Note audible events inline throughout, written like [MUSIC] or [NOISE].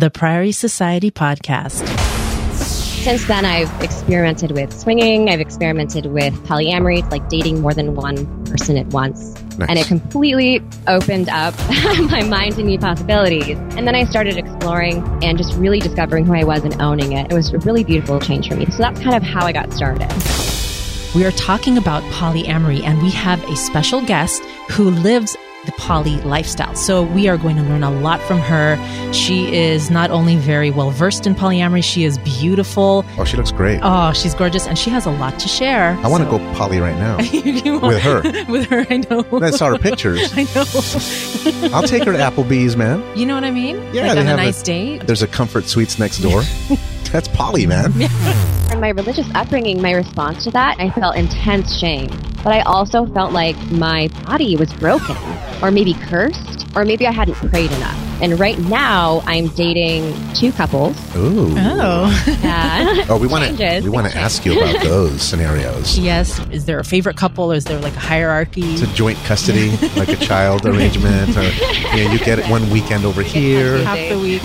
the Priory Society podcast. Since then, I've experimented with swinging. I've experimented with polyamory, like dating more than one person at once. Nice. And it completely opened up [LAUGHS] my mind to new possibilities. And then I started exploring and just really discovering who I was and owning it. It was a really beautiful change for me. So that's kind of how I got started. We are talking about polyamory, and we have a special guest who lives the poly lifestyle. So we are going to learn a lot from her. She is not only very well versed in polyamory, she is beautiful. Oh, she looks great. Oh, she's gorgeous, and she has a lot to share. I want to go poly right now. [LAUGHS] With her. [LAUGHS] with her, I know. I saw her pictures. [LAUGHS] I know. I'll take her to Applebee's, man. You know what I mean? Yeah, like on a nice a- date. There's a comfort suites next door. That's poly, man. And my religious upbringing, my response to that, I felt intense shame. But I also felt like my body was broken, or maybe cursed, or maybe I hadn't prayed enough. And right now, I'm dating two couples. Ooh. Oh. Uh, [LAUGHS] Oh, we want to we want to ask you about those scenarios. yes. Is there a favorite couple? Or is there like a hierarchy? It's a joint custody, [LAUGHS] like a child arrangement, or you, know, you get it one weekend over here. Half the week.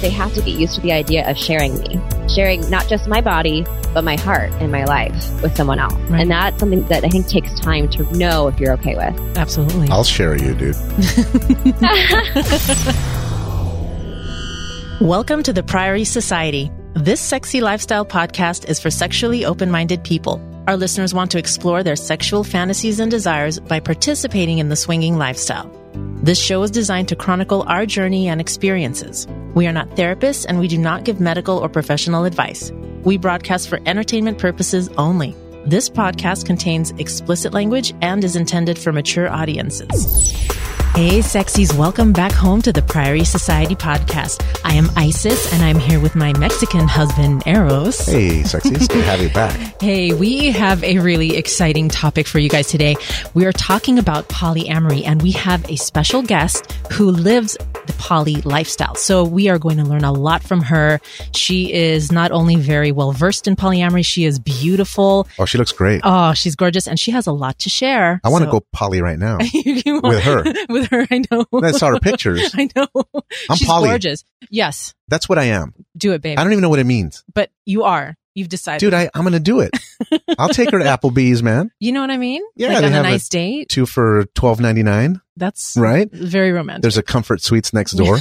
They have to get used to the idea of sharing me, sharing not just my body, but my heart and my life with someone else. Right. And that's something that I think takes time to know if you're okay with. Absolutely. I'll share you, dude. [LAUGHS] Welcome to the Priory Society. This sexy lifestyle podcast is for sexually open minded people. Our listeners want to explore their sexual fantasies and desires by participating in the swinging lifestyle. This show is designed to chronicle our journey and experiences. We are not therapists and we do not give medical or professional advice. We broadcast for entertainment purposes only. This podcast contains explicit language and is intended for mature audiences. Hey, sexies, welcome back home to the Priory Society podcast. I am Isis and I'm here with my Mexican husband, Eros. Hey, sexies, good to have you back. [LAUGHS] Hey, we have a really exciting topic for you guys today. We are talking about polyamory and we have a special guest who lives the poly lifestyle. So we are going to learn a lot from her. She is not only very well versed in polyamory, she is beautiful. Oh, she looks great. Oh, she's gorgeous and she has a lot to share. I want to So- go poly right now. [LAUGHS] With her. [LAUGHS] with her, [LAUGHS] I know. I saw her pictures. [LAUGHS] I know. I'm She's poly. gorgeous. Yes, That's what I am. do it, babe. I don't even know what it means. but you are. You've decided. Dude, I, I'm going to do it. [LAUGHS] I'll take her to Applebee's, man. you know what I mean? Yeah, like they on a have a- nice date. Two for twelve ninety nine, That's right? very romantic. There's a comfort suites next door.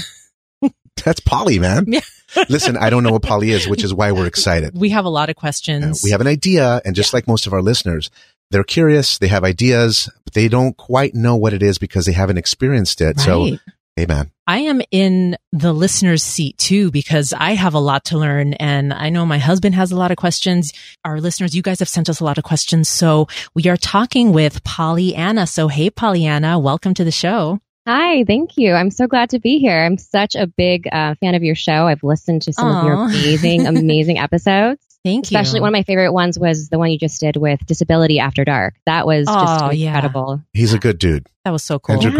That's poly, man. Yeah. Listen, I don't know what poly is, which is why we're excited. we have a lot of Uh, questions. we have an idea, and just like most of our listeners, they're curious, they have ideas, but they don't quite know what it is because they haven't experienced it. So, Right. hey, man, I am in the listener's seat too because I have a lot to learn and I know my husband has a lot of questions. Our listeners, you guys have sent us a lot of questions. So we are talking with PolyAnna. So hey, PolyAnna, welcome to the show. Hi, thank you. I'm so glad to be here. I'm such a big uh, fan of your show. I've listened to some of your [LAUGHS] amazing, amazing episodes. Thank you. Especially one of my favorite ones was the one you just did with Disability After Dark. That was just Oh, yeah. incredible. he's a good dude. that was so cool. Andrew Yeah.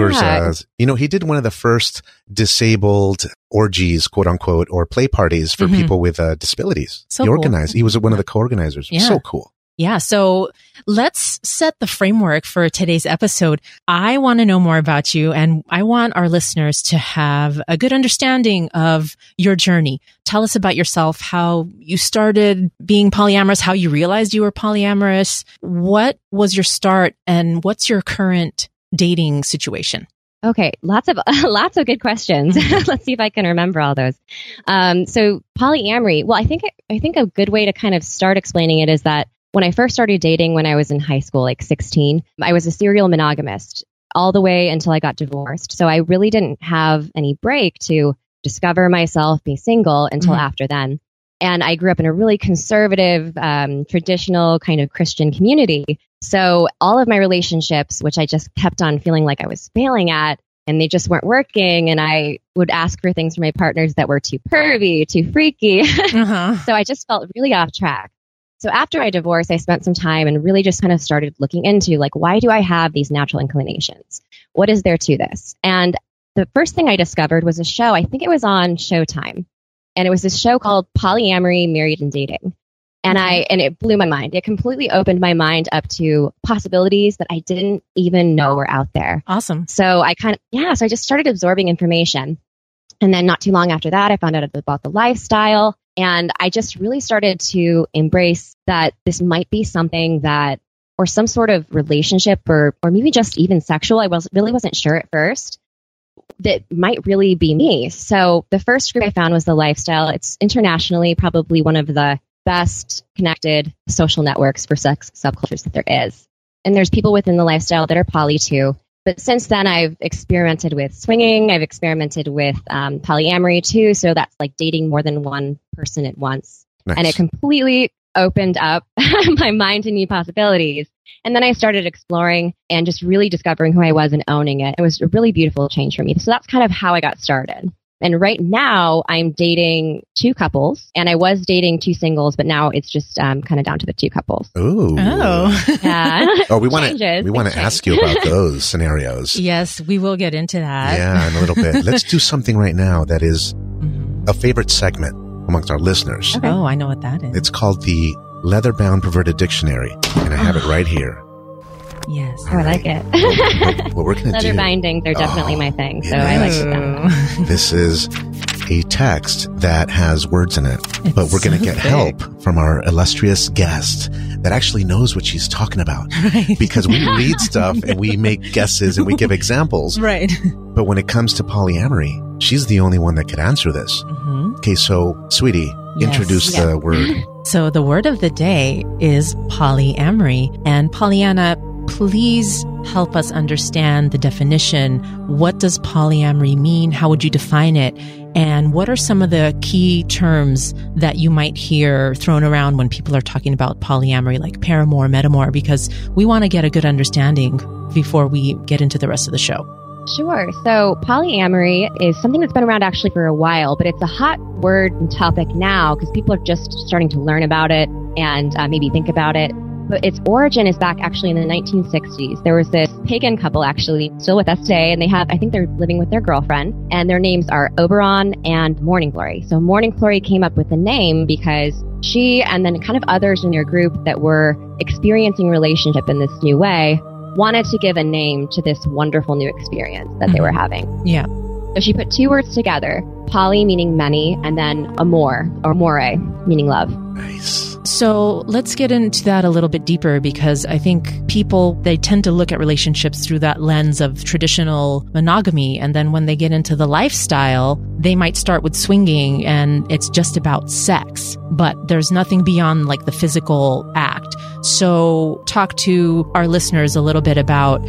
Gurza, you know, he did one of the first disabled orgies, quote unquote, or play parties for Mhm. people with uh, disabilities. So he cool. organized. He was one of the co-organizers. Yeah. So cool. Yeah. So let's set the framework for today's episode. I want to know more about you and I want our listeners to have a good understanding of your journey. Tell us about yourself, how you started being polyamorous, how you realized you were polyamorous. What was your start and what's your current dating situation? Okay, lots of [LAUGHS] lots of good questions. [LAUGHS] Let's see if I can remember all those. Um, so polyamory. Well, I think I think a good way to kind of start explaining it is that when I first started dating when I was in high school, like 16, I was a serial monogamist all the way until I got divorced. So I really didn't have any break to discover myself, be single until Mhm. after then. And I grew up in a really conservative, um, traditional kind of Christian community. So all of my relationships, which I just kept on feeling like I was failing at, and they just weren't working, and I would ask for things from my partners that were too pervy, too freaky. [LAUGHS] Uh-huh. so I just felt really off track. So after I divorced, I spent some time and really just kind of started looking into like, why do I have these natural inclinations? What is there to this? And the first thing I discovered was a show, I think it was on Showtime. And it was this show called Polyamory, Married and Dating. And I, mm-hmm. and it blew my mind. It completely opened my mind up to possibilities that I didn't even know were out there. Awesome. So I kind of, yeah, so I just started absorbing information. And then not too long after that, I found out about the lifestyle. And I just really started to embrace that this might be something that, or some sort of relationship or, or maybe just even sexual. I was really wasn't sure at first that might really be me. So the first group I found was the lifestyle. It's internationally probably one of the best connected social networks for sex subcultures that there is. And there's people within the lifestyle that are poly too. But since then, I've experimented with swinging. I've experimented with um, polyamory too. So that's like dating more than one person at once. Nice. And it completely opened up [LAUGHS] my mind to new possibilities. And then I started exploring and just really discovering who I was and owning it. It was a really beautiful change for me. So that's kind of how I got started. And right now I'm dating two couples and I was dating two singles, but now it's just um, kind of down to the two couples. Ooh. Oh. [LAUGHS] Yeah. Oh, we want to we want to ask you about [LAUGHS] those scenarios. yes, we will get into that. Yeah, in a little bit. [LAUGHS] Let's do something right now that is Mhm. a favorite segment amongst our listeners. Okay. Oh, I know what that is. It's called the Leather Bound Perverted Dictionary, and I have it [SIGHS] right here. Yes. Oh, I like it. What, what we're going to Leather do? bindings are definitely Oh, my thing. So it I like them. This is a text that has words in it, but we're going to so get big. help from our illustrious guest that actually knows what she's talking about. [LAUGHS] Right. Because we [LAUGHS] read stuff and we make guesses and we give examples, right. but when it comes to polyamory, she's the only one that could answer this. hmm Okay, so sweetie, Yes. introduce Yeah. the word. [CLEARS THROAT] So the word of the day is polyamory. And PolyAnna, please help us understand the definition. What does polyamory mean? How would you define it? And what are some of the key terms that you might hear thrown around when people are talking about polyamory, like paramour, metamour? Because we want to get a good understanding before we get into the rest of the show. Sure. So polyamory is something that's been around actually for a while, but it's a hot word and topic now because people are just starting to learn about it and uh, maybe think about it. But its origin is back actually in the 1960s. There was this pagan couple actually still with us today, and they have, I think they're living with their girlfriend, and their names are Oberon and Morning Glory. So Morning Glory came up with the name because she and then kind of others in their group that were experiencing relationship in this new way wanted to give a name to this wonderful new experience that they mm-hmm. were having. Yeah. So she put two words together, poly meaning many, and then amor or more meaning love. Nice. So let's get into that a little bit deeper because I think people, they tend to look at relationships through that lens of traditional monogamy. And then when they get into the lifestyle, they might start with swinging and it's just about sex, but there's nothing beyond like the physical act. So talk to our listeners a little bit about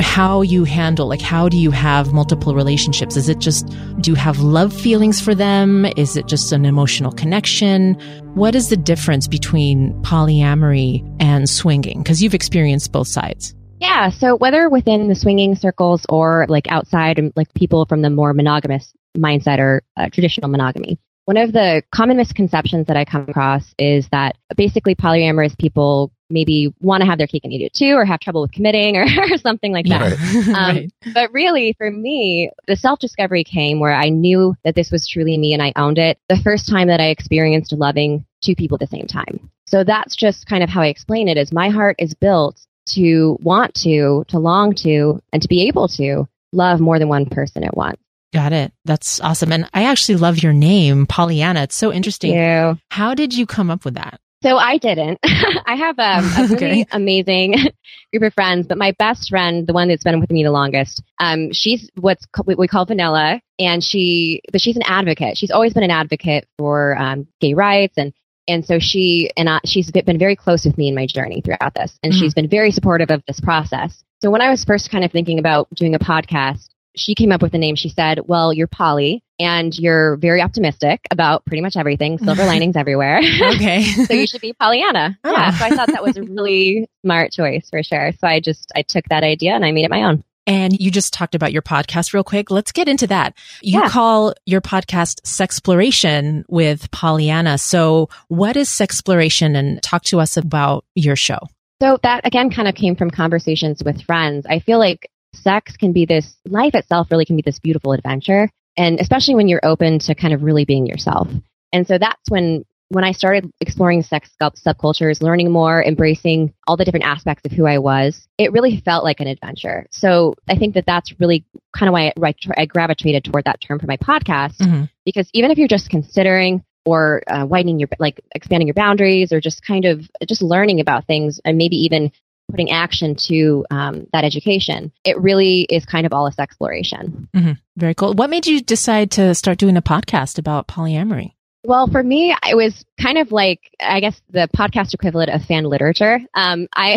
how you handle like how do you have multiple relationships? Is it just do you have love feelings for them? Is it just an emotional connection? What is the difference between polyamory and swinging? Because you've experienced both sides. Yeah, so whether within the swinging circles or like outside, and, like people from the more monogamous mindset or uh, traditional monogamy, one of the common misconceptions that I come across is that basically polyamorous people maybe want to have their cake and eat it too, or have trouble with committing, [LAUGHS] or, or something like that. [LAUGHS] Um, right. But really, for me, the self discovery came where I knew that this was truly me and I owned it the first time that I experienced loving two people at the same time. So that's just kind of how I explain it is my heart is built to want to, to long to, and to be able to love more than one person at once. got it that's awesome and i actually love your name PolyAnna it's so interesting You. how did you come up with that So I didn't. [LAUGHS] I have um, a [LAUGHS] really Okay. amazing [LAUGHS] group of friends, but my best friend, the one that's been with me the longest, um, she's what's what we call vanilla, and she, but she's an advocate. She's always been an advocate for um, gay rights, and and so she and I, she's been very close with me in my journey throughout this, and Mhm. she's been very supportive of this process. So when I was first kind of thinking about doing a podcast, she came up with the name. She said, "Well, you're Polly and you're very optimistic about pretty much everything. [LAUGHS] Silver linings everywhere." okay [LAUGHS] so you should be PolyAnna. Oh. Yeah. So I thought that was a really smart choice for sure. So I just I took that idea and I made it my own. And you just talked about your podcast real quick. Let's get into that. You Yeah. call your podcast Sexploration with PolyAnna. So what is Sexploration and talk to us about your show? So that again kind of came from conversations with friends. I feel like sex can be this life itself really can be this beautiful adventure. And especially when you're open to kind of really being yourself. And so that's when when I started exploring sex subcultures, learning more, embracing all the different aspects of who I was, it really felt like an adventure. So I think that that's really kind of why I, I gravitated toward that term for my podcast, mm-hmm. because even if you're just considering or uh, widening your like expanding your boundaries or just kind of just learning about things and maybe even putting action to um, that education it really is kind of all a exploration mm-hmm. very cool what made you decide to start doing a podcast about polyamory well, for me, it was kind of like I guess the podcast equivalent of fan literature. Um, I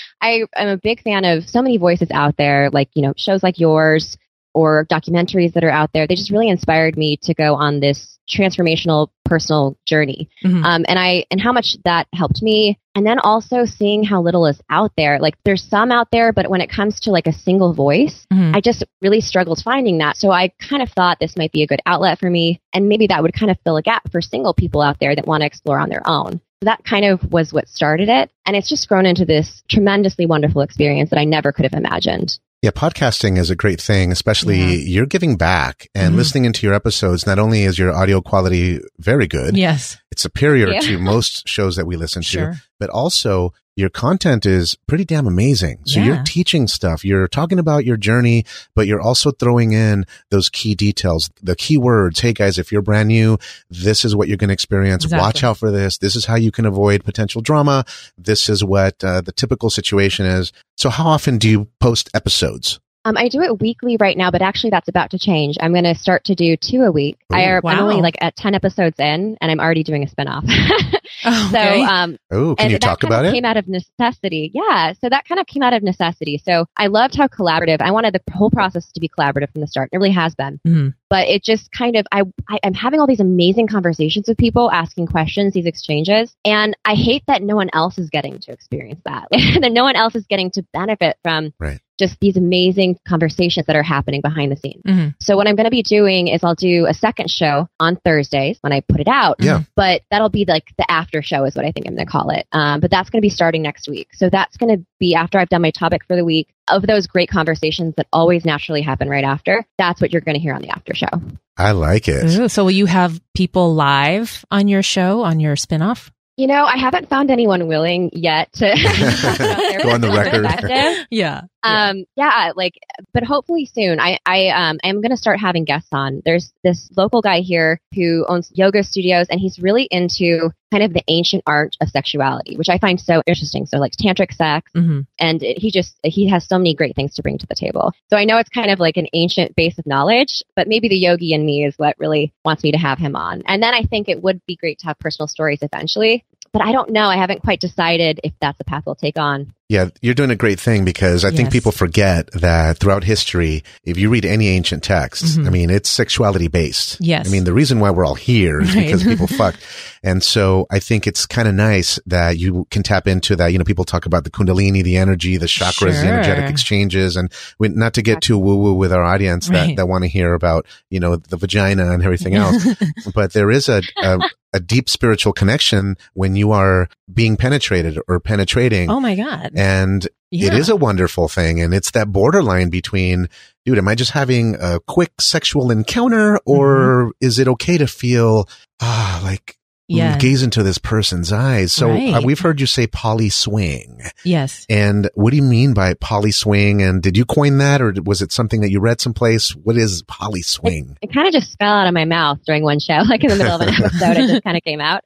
[LAUGHS] I am a big fan of so many voices out there, like you know shows like yours or documentaries that are out there. They just really inspired me to go on this transformational personal journey. Mm-hmm. Um, and I, and how much that helped me. And then also seeing how little is out there. Like there's some out there, but when it comes to like a single voice, mm-hmm. I just really struggled finding that. So I kind of thought this might be a good outlet for me. And maybe that would kind of fill a gap for single people out there that want to explore on their own. So that kind of was what started it. And it's just grown into this tremendously wonderful experience that I never could have imagined. Yeah, podcasting is a great thing, especially yeah. you're giving back and mm-hmm. listening into your episodes. Not only is your audio quality very good. Yes. It's superior yeah. to most shows that we listen to. sure. To, but also your content is pretty damn amazing. So yeah. you're teaching stuff. You're talking about your journey, but you're also throwing in those key details, the key words. Hey guys, if you're brand new, this is what you're going to experience. Exactly. Watch out for this. This is how you can avoid potential drama. This is what uh, the typical situation is. So how often do you post episodes? Um, I do it weekly right now, but actually that's about to change. I'm going to start to do two a week. Ooh, I are, wow. I'm only like at 10 episodes in and I'm already doing a spinoff. [LAUGHS] oh, okay. So, um, Ooh, can you talk about it? came out of necessity. Yeah. So that kind of came out of necessity. So I loved how collaborative, I wanted the whole process to be collaborative from the start. It really has been. Mm-hmm. But it just kind of, I, I, I'm having all these amazing conversations with people asking questions, these exchanges. And I hate that no one else is getting to experience that. [LAUGHS] that no one else is getting to benefit from right just these amazing conversations that are happening behind the scenes. Mm-hmm. So what I'm going to be doing is I'll do a second show on Thursdays when I put it out. Yeah. But that'll be like the after show is what I think I'm going to call it. Um, but that's going to be starting next week. So that's going to be after I've done my topic for the week of those great conversations that always naturally happen right after. That's what you're going to hear on the after show. I like it. Ooh, so will you have people live on your show on your spinoff? You know, I haven't found anyone willing yet to [LAUGHS] [LAUGHS] go on the record. [LAUGHS] yeah. Um, yeah, like, but hopefully soon. I, I, um, I'm going to start having guests on. There's this local guy here who owns yoga studios and he's really into kind of the ancient art of sexuality, which I find so interesting. So like tantric sex mm-hmm. and it, he just, he has so many great things to bring to the table. So I know it's kind of like an ancient base of knowledge, but maybe the yogi in me is what really wants me to have him on. And then I think it would be great to have personal stories eventually but I don't know. I haven't quite decided if that's a path we'll take on. Yeah, you're doing a great thing because I yes. think people forget that throughout history, if you read any ancient text, mm-hmm. I mean, it's sexuality based. Yes. I mean, the reason why we're all here is [LAUGHS] right. because people [LAUGHS] fucked. And so I think it's kind of nice that you can tap into that. You know, people talk about the kundalini, the energy, the chakras, sure. the energetic exchanges, and we, not to get too woo woo with our audience that, right. that want to hear about, you know, the vagina and everything else. [LAUGHS] but there is a, a a deep spiritual connection when you are being penetrated or penetrating. Oh my God. And yeah. it is a wonderful thing. And it's that borderline between, dude, am I just having a quick sexual encounter or mm-hmm. is it okay to feel, ah, like yeah. gaze into this person's eyes. So uh, right. uh, we've heard you say poly swing. Yes. And what do you mean by poly swing? And did you coin that or was it something that you read someplace? What is poly swing? It, it kind of just fell out of my mouth during one show, [LAUGHS] like in the middle of an [LAUGHS] episode. it just kind of came out.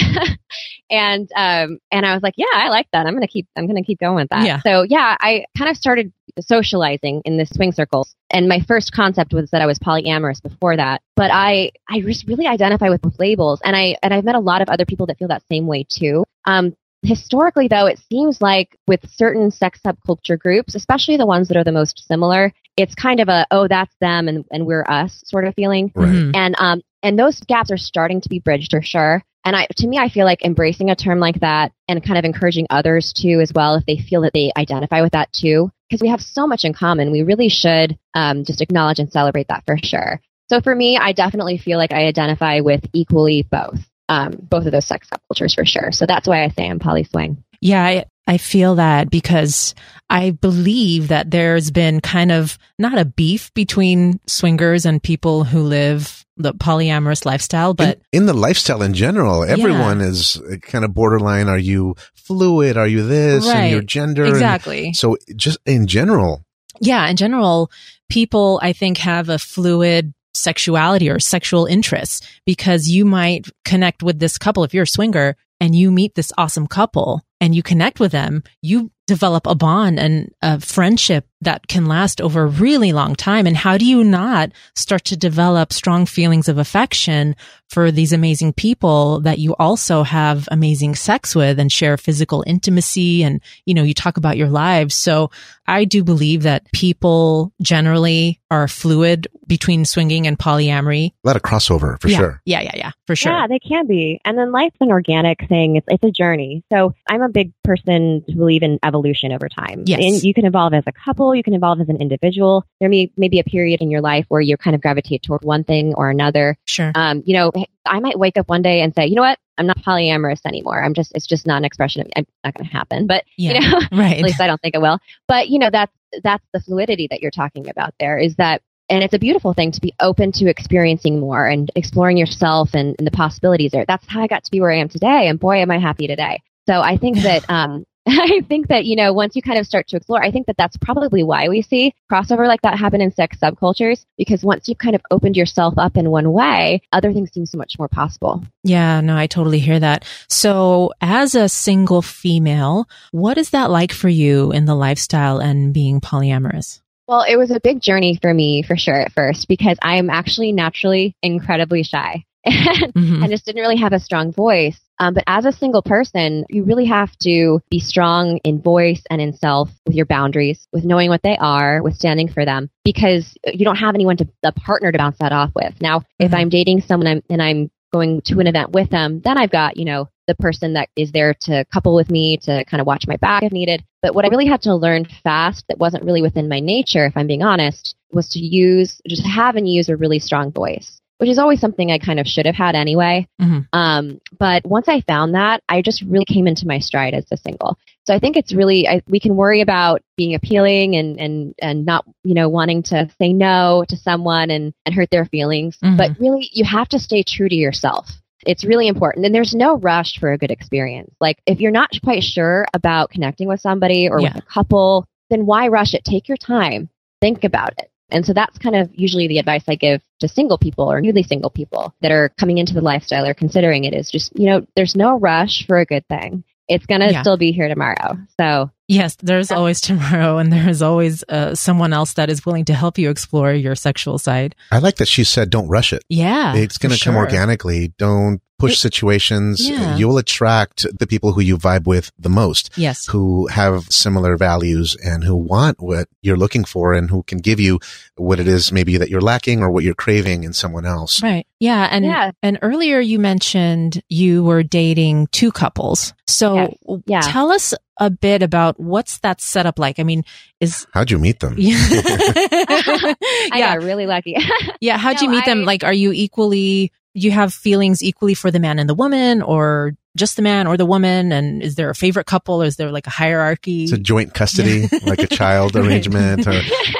[LAUGHS] and um and I was like, yeah, I like that. I'm gonna keep I'm gonna keep going with that. Yeah. So yeah, I kind of started socializing in the swing circles, and my first concept was that I was polyamorous before that. But I I just really identify with both labels, and I and I've met a lot of other people that feel that same way too. Um, historically though it seems like with certain sex subculture groups especially the ones that are the most similar it's kind of a oh that's them and, and we're us sort of feeling right. Mm-hmm. and um and those gaps are starting to be bridged for sure and I, to me, I feel like embracing a term like that and kind of encouraging others to as well if they feel that they identify with that too, because we have so much in common. We really should um, just acknowledge and celebrate that for sure. So for me, I definitely feel like I identify with equally both, um, both of those sex cultures for sure. So that's why I say I'm poly swing. Yeah, I, I feel that because I believe that there's been kind of not a beef between swingers and people who live the polyamorous lifestyle, but in, in the lifestyle in general, everyone yeah. is uh, kind of borderline. Are you fluid? Are you this right. and your gender? Exactly. And so just in general. Yeah. In general, people, I think, have a fluid sexuality or sexual interests because you might connect with this couple. If you're a swinger and you meet this awesome couple and you connect with them, you develop a bond and a friendship that can last over a really long time. And how do you not start to develop strong feelings of affection for these amazing people that you also have amazing sex with and share physical intimacy? And, you know, you talk about your lives. So I do believe that people generally are fluid between swinging and polyamory. A lot of crossover for yeah. sure. Yeah, yeah, yeah, for sure. Yeah, they can be. And then life's an organic thing. It's, it's a journey. So I'm a big person to believe in evolution over time. Yes. And you can evolve as a couple, you can evolve as an individual. There may, may be a period in your life where you kind of gravitate toward one thing or another. Sure. Um, you know, I might wake up one day and say, you know what? I'm not polyamorous anymore. I'm just, it's just not an expression of, I'm not going to happen, but yeah, you know, [LAUGHS] right. at least I don't think it will. But you know, that's, that's the fluidity that you're talking about there is that and it's a beautiful thing to be open to experiencing more and exploring yourself and, and, the possibilities there. That's how I got to be where I am today. And boy, am I happy today. So I think [LAUGHS] that, um, [LAUGHS] I think that, you know, once you kind of start to explore, I think that that's probably why we see crossover like that happen in sex subcultures, because once you've kind of opened yourself up in one way, other things seem so much more possible. Yeah, no, I totally hear that. So as a single female, what is that like for you in the lifestyle and being polyamorous? Well, it was a big journey for me for sure at first because I am actually naturally incredibly shy. [LAUGHS] and mm-hmm. I just didn't really have a strong voice. Um, but as a single person, you really have to be strong in voice and in self with your boundaries, with knowing what they are, with standing for them, because you don't have anyone to a partner to bounce that off with. Now, mm-hmm. if I'm dating someone and I'm going to an event with them, then I've got, you know, the person that is there to couple with me to kind of watch my back if needed. But what I really had to learn fast that wasn't really within my nature, if I'm being honest, was to use, just have and use a really strong voice which is always something I kind of should have had anyway. Mm-hmm. Um, but once I found that, I just really came into my stride as a single. So I think it's really I, we can worry about being appealing and and and not you know wanting to say no to someone and and hurt their feelings, mm-hmm. but really you have to stay true to yourself. It's really important. And there's no rush for a good experience. Like if you're not quite sure about connecting with somebody or yeah. with a couple, then why rush it? Take your time. Think about it. And so that's kind of usually the advice I give to single people or newly single people that are coming into the lifestyle or considering it is just, you know, there's no rush for a good thing. It's going to yeah. still be here tomorrow. So Yes, there's always [LAUGHS] tomorrow, and there is always uh, someone else that is willing to help you explore your sexual side. I like that she said, "Don't rush it." Yeah, it's going to sure. come organically. Don't push it, situations. Yeah. You will attract the people who you vibe with the most. Yes, who have similar values and who want what you're looking for, and who can give you what it is maybe that you're lacking or what you're craving in someone else. Right. Yeah, and yeah. and earlier you mentioned you were dating two couples. So yes. yeah. tell us a bit about what's that setup like? I mean, is how'd you meet them? Yeah, [LAUGHS] I [LAUGHS] got really lucky. yeah, how'd no, you meet I, them? Like, are you equally? You have feelings equally for the man and the woman, or just the man or the woman? And is there a favorite couple? Or is there like a hierarchy? It's a joint custody, [LAUGHS] like a child [LAUGHS] arrangement, or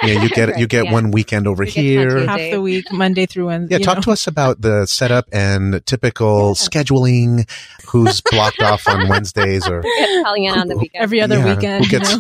yeah, you get you get yeah. one weekend over you here, half the week, Monday through Wednesday. Yeah, talk know? to us about the setup and typical yeah. scheduling. Who's blocked off on Wednesdays or calling in on the weekend? Every other yeah, weekend. Who gets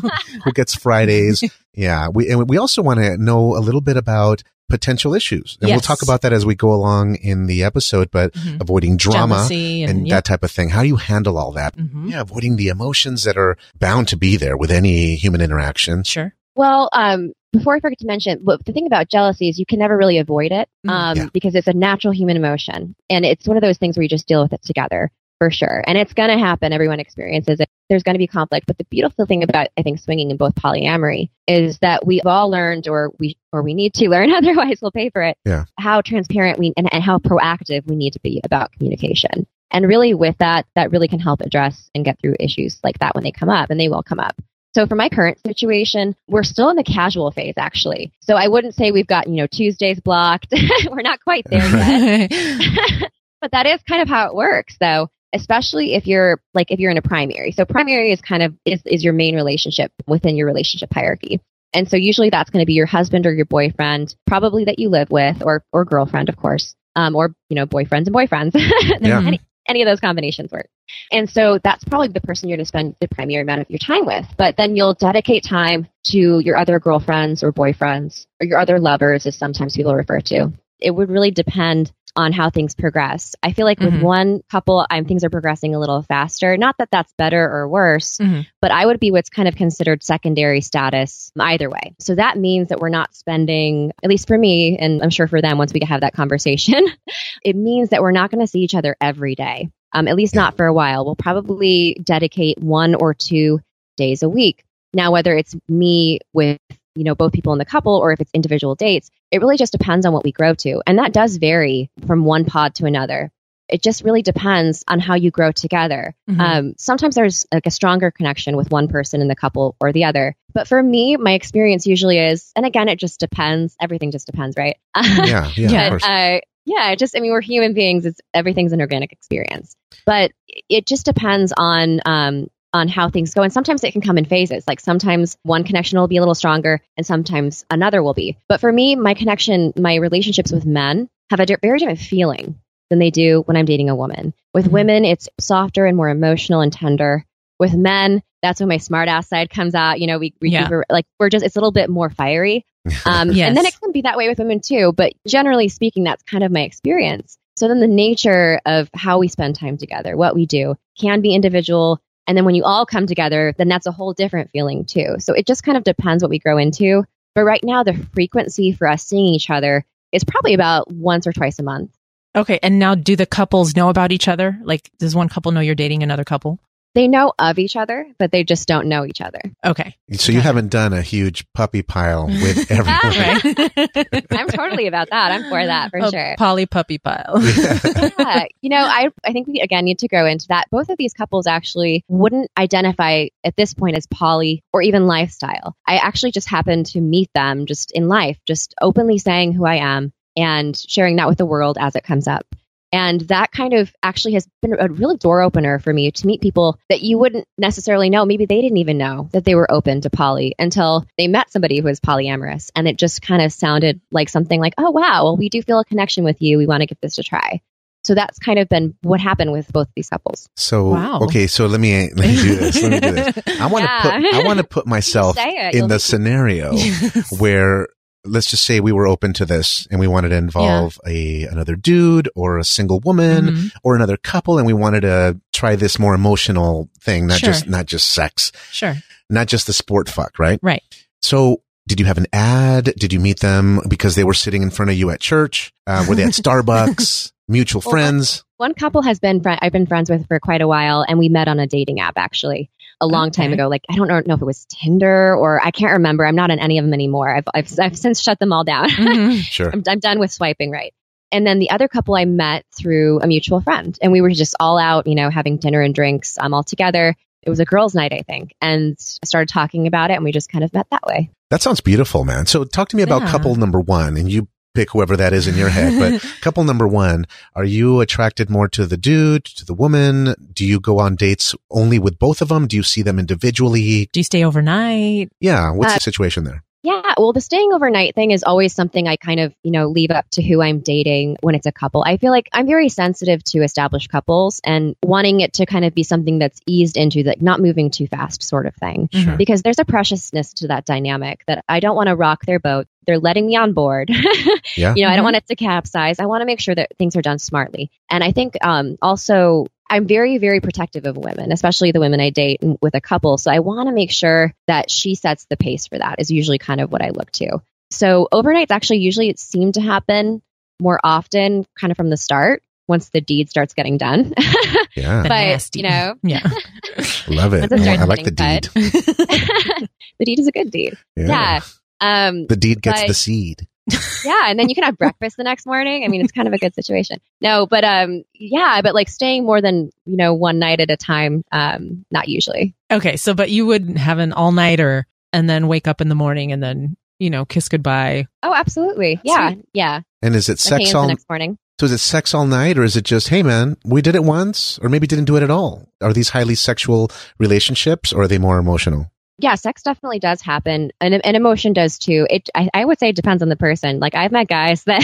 who gets Fridays? [LAUGHS] Yeah, we and we also want to know a little bit about potential issues. And yes. we'll talk about that as we go along in the episode, but mm-hmm. avoiding drama and, and that type of thing. How do you handle all that? Mm-hmm. Yeah, avoiding the emotions that are bound to be there with any human interaction. Sure. Well, um, before I forget to mention, look, the thing about jealousy is you can never really avoid it mm-hmm. um, yeah. because it's a natural human emotion. And it's one of those things where you just deal with it together for sure. And it's going to happen. Everyone experiences it. There's going to be conflict. But the beautiful thing about, I think, swinging in both polyamory is that we've all learned, or we, or we need to [LAUGHS] learn, otherwise we'll pay for it, yeah. how transparent we, and, and how proactive we need to be about communication. And really with that, that really can help address and get through issues like that when they come up, and they will come up. So for my current situation, we're still in the casual phase actually. So I wouldn't say we've got, you know, Tuesdays blocked. [LAUGHS] we're not quite there yet. [LAUGHS] but that is kind of how it works though especially if you're like if you're in a primary. So primary is kind of is, is your main relationship within your relationship hierarchy. And so usually that's going to be your husband or your boyfriend, probably that you live with or or girlfriend, of course. um, or, you know, boyfriends and boyfriends. [LAUGHS] yeah. any, any of those combinations work. And so that's probably the person you're going to spend the primary amount of your time with. But then you'll dedicate time to your other girlfriends or boyfriends or your other lovers, as sometimes people refer to. It would really depend on how things progress. I feel like mm-hmm. with one couple, I'm, things are progressing a little faster. Not that that's better or worse, mm-hmm. but I would be what's kind of considered secondary status either way. So that means that we're not spending, at least for me, and I'm sure for them, once we have that conversation, [LAUGHS] it means that we're not going to see each other every day. Um, at least not for a while. We'll probably dedicate one or two days a week. Now, whether it's me with you know both people in the couple or if it's individual dates it really just depends on what we grow to. And that does vary from one pod to another. It just really depends on how you grow together. Mm-hmm. um, sometimes there's like a stronger connection with one person in the couple or the other. But for me my experience usually is and again it just depends. Everything just depends right? [LAUGHS] Yeah yeah but, uh, yeah just i mean we're human beings. It's everything's an organic experience. But it just depends on um, on how things go. And sometimes it can come in phases. Like sometimes one connection will be a little stronger and sometimes another will be. But for me, my connection, my relationships with men have a very different feeling than they do when I'm dating a woman. With mm-hmm. women, it's softer and more emotional and tender. With men, that's when my smartass side comes out. You know, we, we yeah. like we're just it's a little bit more fiery. [LAUGHS] Um, yes. And then it can be that way with women too. But generally speaking, that's kind of my experience. So then the nature of how we spend time together, what we do, can be individual, and then when you all come together, then that's a whole different feeling too. So it just kind of depends what we grow into. But right now, the frequency for us seeing each other is probably about once or twice a month. Okay. And now do the couples know about each other? Like, does one couple know you're dating another couple? They know of each other, but they just don't know each other. Okay. So you haven't done a huge puppy pile with [LAUGHS] everyone. [LAUGHS] I'm totally about that. I'm for that for a sure. Poly puppy pile. [LAUGHS] yeah. You know, I I think we again need to grow into that. Both of these couples actually wouldn't identify at this point as poly or even lifestyle. I actually just happened to meet them just in life, just openly saying who I am and sharing that with the world as it comes up. And that kind of actually has been a really door opener for me to meet people that you wouldn't necessarily know. Maybe they didn't even know that they were open to poly until they met somebody who was polyamorous. And it just kind of sounded like something like, oh, wow, well, we do feel a connection with you. We want to give this a try. So that's kind of been what happened with both these couples. So wow. okay, so let me let me do this. Let me do this. I want to yeah. put I want to put myself in the scenario [LAUGHS] yes. where let's just say we were open to this and we wanted to involve yeah. a another dude or a single woman mm-hmm. or another couple and we wanted to try this more emotional thing not sure. just not just sex. Sure. Not just the sport fuck right? Right. So did you have an ad? Did you meet them because they were sitting in front of you at church? Uh, were they at [LAUGHS] starbucks? Mutual well, friends? one couple has been fr- i've been friends with for quite a while and we met on a dating app actually a long okay. time ago. Like I don't know if it was Tinder or I can't remember. I'm not on any of them anymore. I've I've, I've since shut them all down. Mm-hmm. [LAUGHS] sure, I'm, I'm done with swiping right. And then the other couple I met through a mutual friend, and we were just all out, you know, having dinner and drinks um, all together. It was a girls' night, I think, and I started talking about it, and we just kind of met that way. That sounds beautiful, man. So talk to me about yeah. couple number one, and you pick whoever that is in your head. But [LAUGHS] couple number one, are you attracted more to the dude, to the woman? Do you go on dates only with both of them? Do you see them individually? Do you stay overnight? Yeah. What's uh, the situation there? Yeah, well, the staying overnight thing is always something I kind of, you know, leave up to who I'm dating when it's a couple. I feel like I'm very sensitive to established couples and wanting it to kind of be something that's eased into, like not moving too fast sort of thing. Sure. Because there's a preciousness to that dynamic that I don't want to rock their boat. They're letting me on board. [LAUGHS] yeah. You know, I don't mm-hmm. want it to capsize. I want to make sure that things are done smartly. And I think um, also I'm very, very protective of women, especially the women I date with a couple. So I want to make sure that she sets the pace for that, is usually kind of what I look to. So overnights actually usually it seem to happen more often kind of from the start once the deed starts getting done. [LAUGHS] yeah. but, you know, yeah. [LAUGHS] Love it. I like the deed. [LAUGHS] the deed is a good deed. Yeah. yeah. Um, the deed gets but, the seed [LAUGHS] yeah, and then you can have breakfast the next morning. I mean, it's kind of a good situation. No, but um, yeah, but like staying more than you know one night at a time, um, not usually. Okay, so but you would have an all nighter and then wake up in the morning and then you know kiss goodbye. Oh, absolutely. Yeah, Sweet. yeah. And is it sex all next morning? So is it sex all night, or is it just, hey man, we did it once, or maybe didn't do it at all? Are these highly sexual relationships, or are they more emotional? Yeah, sex definitely does happen, and, and emotion does too. It, I, I, would say, it depends on the person. Like I've met guys [LAUGHS] that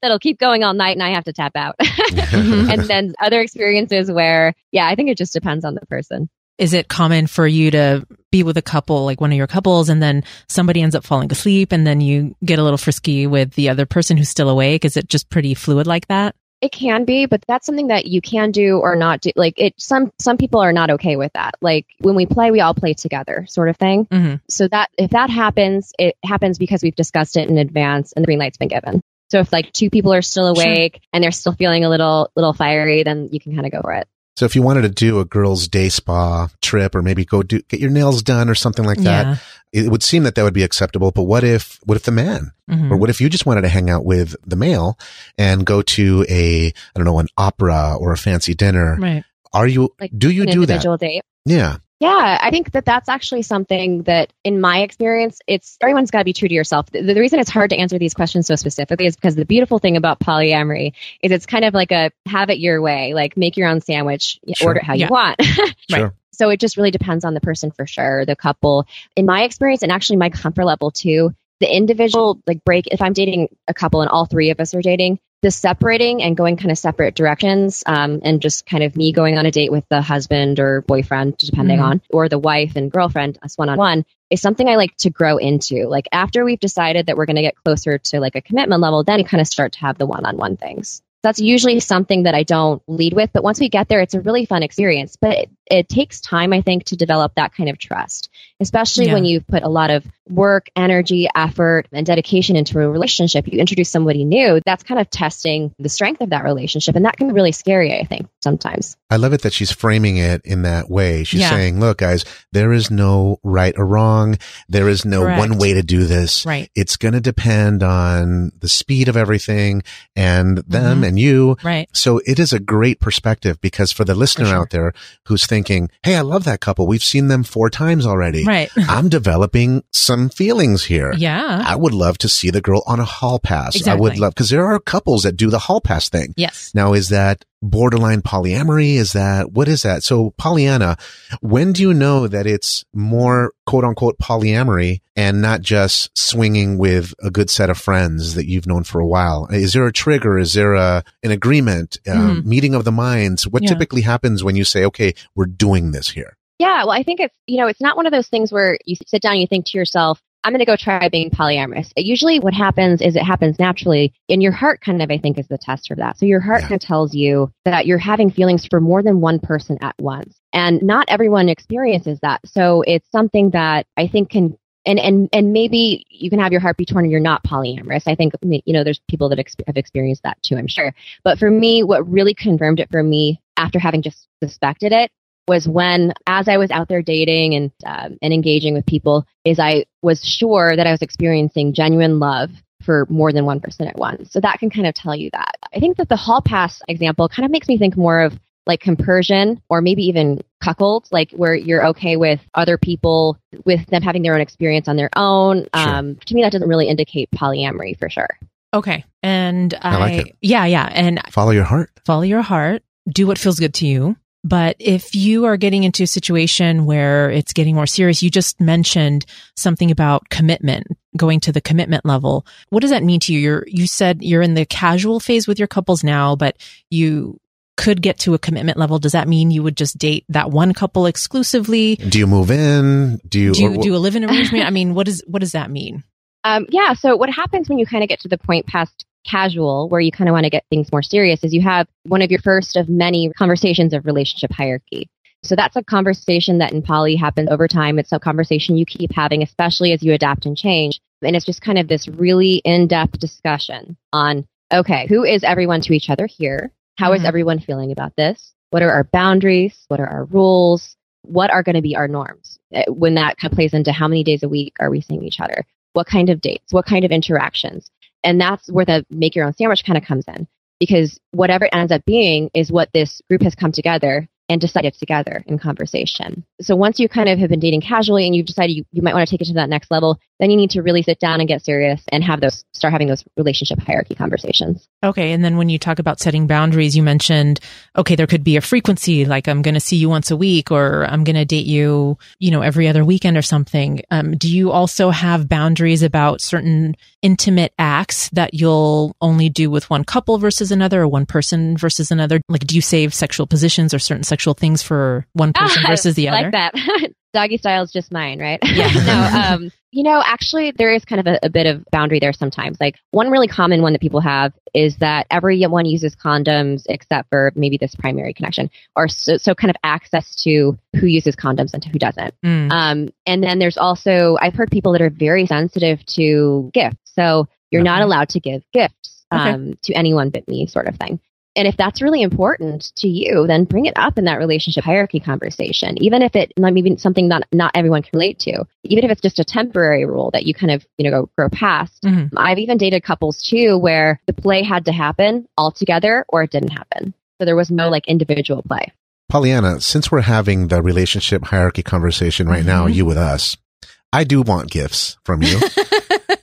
that'll keep going all night, and I have to tap out. [LAUGHS] Mm-hmm. and then other experiences where, yeah, I think it just depends on the person. Is it common for you to be with a couple, like one of your couples, and then somebody ends up falling asleep, and then you get a little frisky with the other person who's still awake? Is it just pretty fluid like that? It can be, but that's something that you can do or not do. Like it, some some people are not okay with that. Like when we play, we all play together, sort of thing. Mm-hmm. So that if that happens, it happens because we've discussed it in advance and the green light's been given. So if like two people are still awake sure. and they're still feeling a little little fiery, then you can kind of go for it. So if you wanted to do a girls' day spa trip, or maybe go do get your nails done or something like that, yeah. it would seem that that would be acceptable. But what if what if the man, mm-hmm. or what if you just wanted to hang out with the male and go to a I don't know an opera or a fancy dinner? Right. Are you? Like do you do that? Date. Yeah. Yeah, I think that that's actually something that, in my experience, it's everyone's got to be true to yourself. The, the, reason it's hard to answer these questions so specifically is because the beautiful thing about polyamory is it's kind of like a have it your way, like make your own sandwich, sure. order it how yeah. you want. [LAUGHS] right. Sure. So it just really depends on the person for sure, the couple. In my experience, and actually my comfort level too, the individual like break. If I'm dating a couple and all three of us are dating, the separating and going kind of separate directions um, and just kind of me going on a date with the husband or boyfriend depending mm-hmm. on or the wife and girlfriend us one-on-one is something i like to grow into like after we've decided that we're going to get closer to like a commitment level then kind of start to have the one-on-one things that's usually something that I don't lead with. But once we get there, it's a really fun experience. But it, it takes time, I think, to develop that kind of trust, especially yeah. when you've put a lot of work, energy, effort, and dedication into a relationship. You introduce somebody new, that's kind of testing the strength of that relationship. And that can be really scary, I think, sometimes. I love it that she's framing it in that way. She's yeah. saying, look, guys, there is no right or wrong. There is no Correct. one way to do this. Right. It's going to depend on the speed of everything and them mm-hmm. and you. Right. So it is a great perspective because for the listener for sure. out there who's thinking, Hey, I love that couple. We've seen them four times already. Right. [LAUGHS] I'm developing some feelings here. Yeah. I would love to see the girl on a hall pass. Exactly. I would love, cause there are couples that do the hall pass thing. Yes. Now, is that borderline polyamory? Is that, what is that? So PolyAnna, when do you know that it's more quote unquote polyamory and not just swinging with a good set of friends that you've known for a while? Is there a trigger? Is there a, an agreement, um, mm-hmm. meeting of the minds? What yeah. typically happens when you say, okay, we're doing this here? Yeah, well, I think it's, you know, it's not one of those things where you sit down and you think to yourself, I'm going to go try being polyamorous. Usually what happens is it happens naturally and your heart kind of, I think, is the test for that. So your heart yeah. kind of tells you that you're having feelings for more than one person at once. And not everyone experiences that. So it's something that I think can and and and maybe you can have your heart be torn and you're not polyamorous. I think you know there's people that ex- have experienced that too. I'm sure. But for me, what really confirmed it for me after having just suspected it was when, as I was out there dating and um, and engaging with people, is I was sure that I was experiencing genuine love for more than one person at once. So that can kind of tell you that. I think that the hall pass example kind of makes me think more of like compersion or maybe even cuckold, like where you're okay with other people, with them having their own experience on their own. Sure. Um, to me, that doesn't really indicate polyamory for sure. Okay. And I, I like yeah, yeah. And follow your heart. Follow your heart. Do what feels good to you. But if you are getting into a situation where it's getting more serious, you just mentioned something about commitment, going to the commitment level. What does that mean to you? You're, you said you're in the casual phase with your couples now, but you could get to a commitment level. Does that mean you would just date that one couple exclusively? Do you move in? Do you do, you, do a live-in arrangement? I [LAUGHS] mean, what is what does that mean? Um, yeah. So what happens when you kind of get to the point past casual where you kind of want to get things more serious is you have one of your first of many conversations of relationship hierarchy. So that's a conversation that in poly happens over time. It's a conversation you keep having, especially as you adapt and change. And it's just kind of this really in-depth discussion on, okay, who is everyone to each other here? How mm-hmm. is everyone feeling about this? What are our boundaries? What are our rules? What are going to be our norms? Eh, when that kind of plays into how many days a week are we seeing each other? What kind of dates? What kind of interactions? And that's where the make your own sandwich kind of comes in. Because whatever it ends up being is what this group has come together and decide it together in conversation. So once you kind of have been dating casually and you've decided you, you might want to take it to that next level, then you need to really sit down and get serious and have those start having those relationship hierarchy conversations. Okay. And then when you talk about setting boundaries, you mentioned, okay, there could be a frequency, like I'm going to see you once a week or I'm going to date you, you know, every other weekend or something. Um, do you also have boundaries about certain intimate acts that you'll only do with one couple versus another or one person versus another? Like, do you save sexual positions or certain sexual things for one person [LAUGHS] versus the other? Like that. [LAUGHS] Doggy style is just mine, right? [LAUGHS] Yeah. no, um, you know, actually, there is kind of a, a, bit of boundary there sometimes. Like, one really common one that people have is that everyone uses condoms except for maybe this primary connection, or so, so kind of access to who uses condoms and who doesn't. Mm. Um, and then there's also, I've heard people that are very sensitive to gifts. So, you're okay. not allowed to give gifts um, okay. to anyone but me, sort of thing. And if that's really important to you, then bring it up in that relationship hierarchy conversation, even if it might be something that not everyone can relate to, even if it's just a temporary rule that you kind of, you know, go grow past. Mm-hmm. I've even dated couples too where the play had to happen all together or it didn't happen. So there was no like individual play. PolyAnna, since we're having the relationship hierarchy conversation right mm-hmm. now, you with us, I do want gifts from you. [LAUGHS]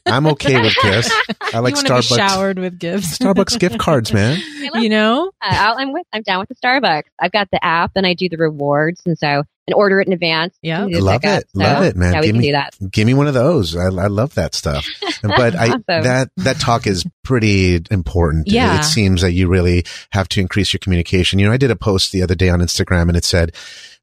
I'm okay with gifts. I like Starbucks. showered with gifts. Starbucks gift cards, man. [LAUGHS] You know, uh, I'm with. I'm down with the Starbucks. I've got the app, and I do the rewards, and so and order it in advance. Yeah, love it, so, love it, man. Yeah, we give can me, do that. Give me one of those. I, I love that stuff. [LAUGHS] But awesome. I that that talk is pretty important. Yeah, it, it seems that you really have to increase your communication. You know, I did a post the other day on Instagram, and it said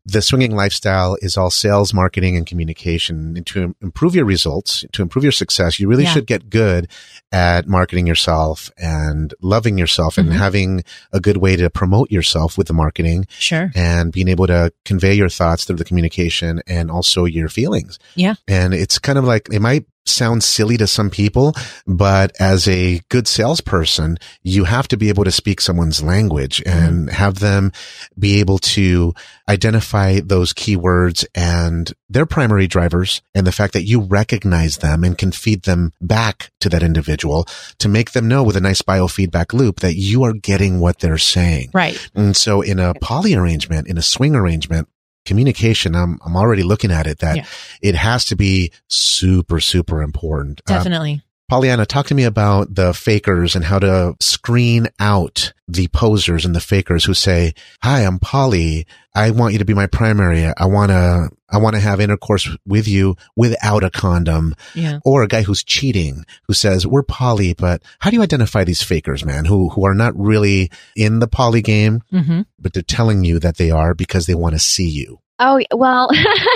the swinging lifestyle is all sales, marketing, and communication. And to improve your results, to improve your success, you really yeah. should get good at marketing yourself and loving yourself mm-hmm. and having a good way to promote yourself with the marketing. Sure. And being able to convey your thoughts through the communication and also your feelings. Yeah. And it's kind of like, it might sounds silly to some people, but as a good salesperson, you have to be able to speak someone's language and mm-hmm. have them be able to identify those keywords and their primary drivers and the fact that you recognize them and can feed them back to that individual to make them know with a nice biofeedback loop that you are getting what they're saying. Right. And so in a poly arrangement, in a swing arrangement, communication, I'm, I'm already looking at it that yeah. it has to be super, super important. Um, Definitely. Um, PolyAnna, talk to me about the fakers and how to screen out the posers and the fakers who say, Hi, I'm poly. I want you to be my primary. I want to, I want to have intercourse with you without a condom. Yeah. Or a guy who's cheating who says, we're poly, but how do you identify these fakers, man, who, who are not really in the poly game, mm-hmm. but they're telling you that they are because they want to see you? Oh well,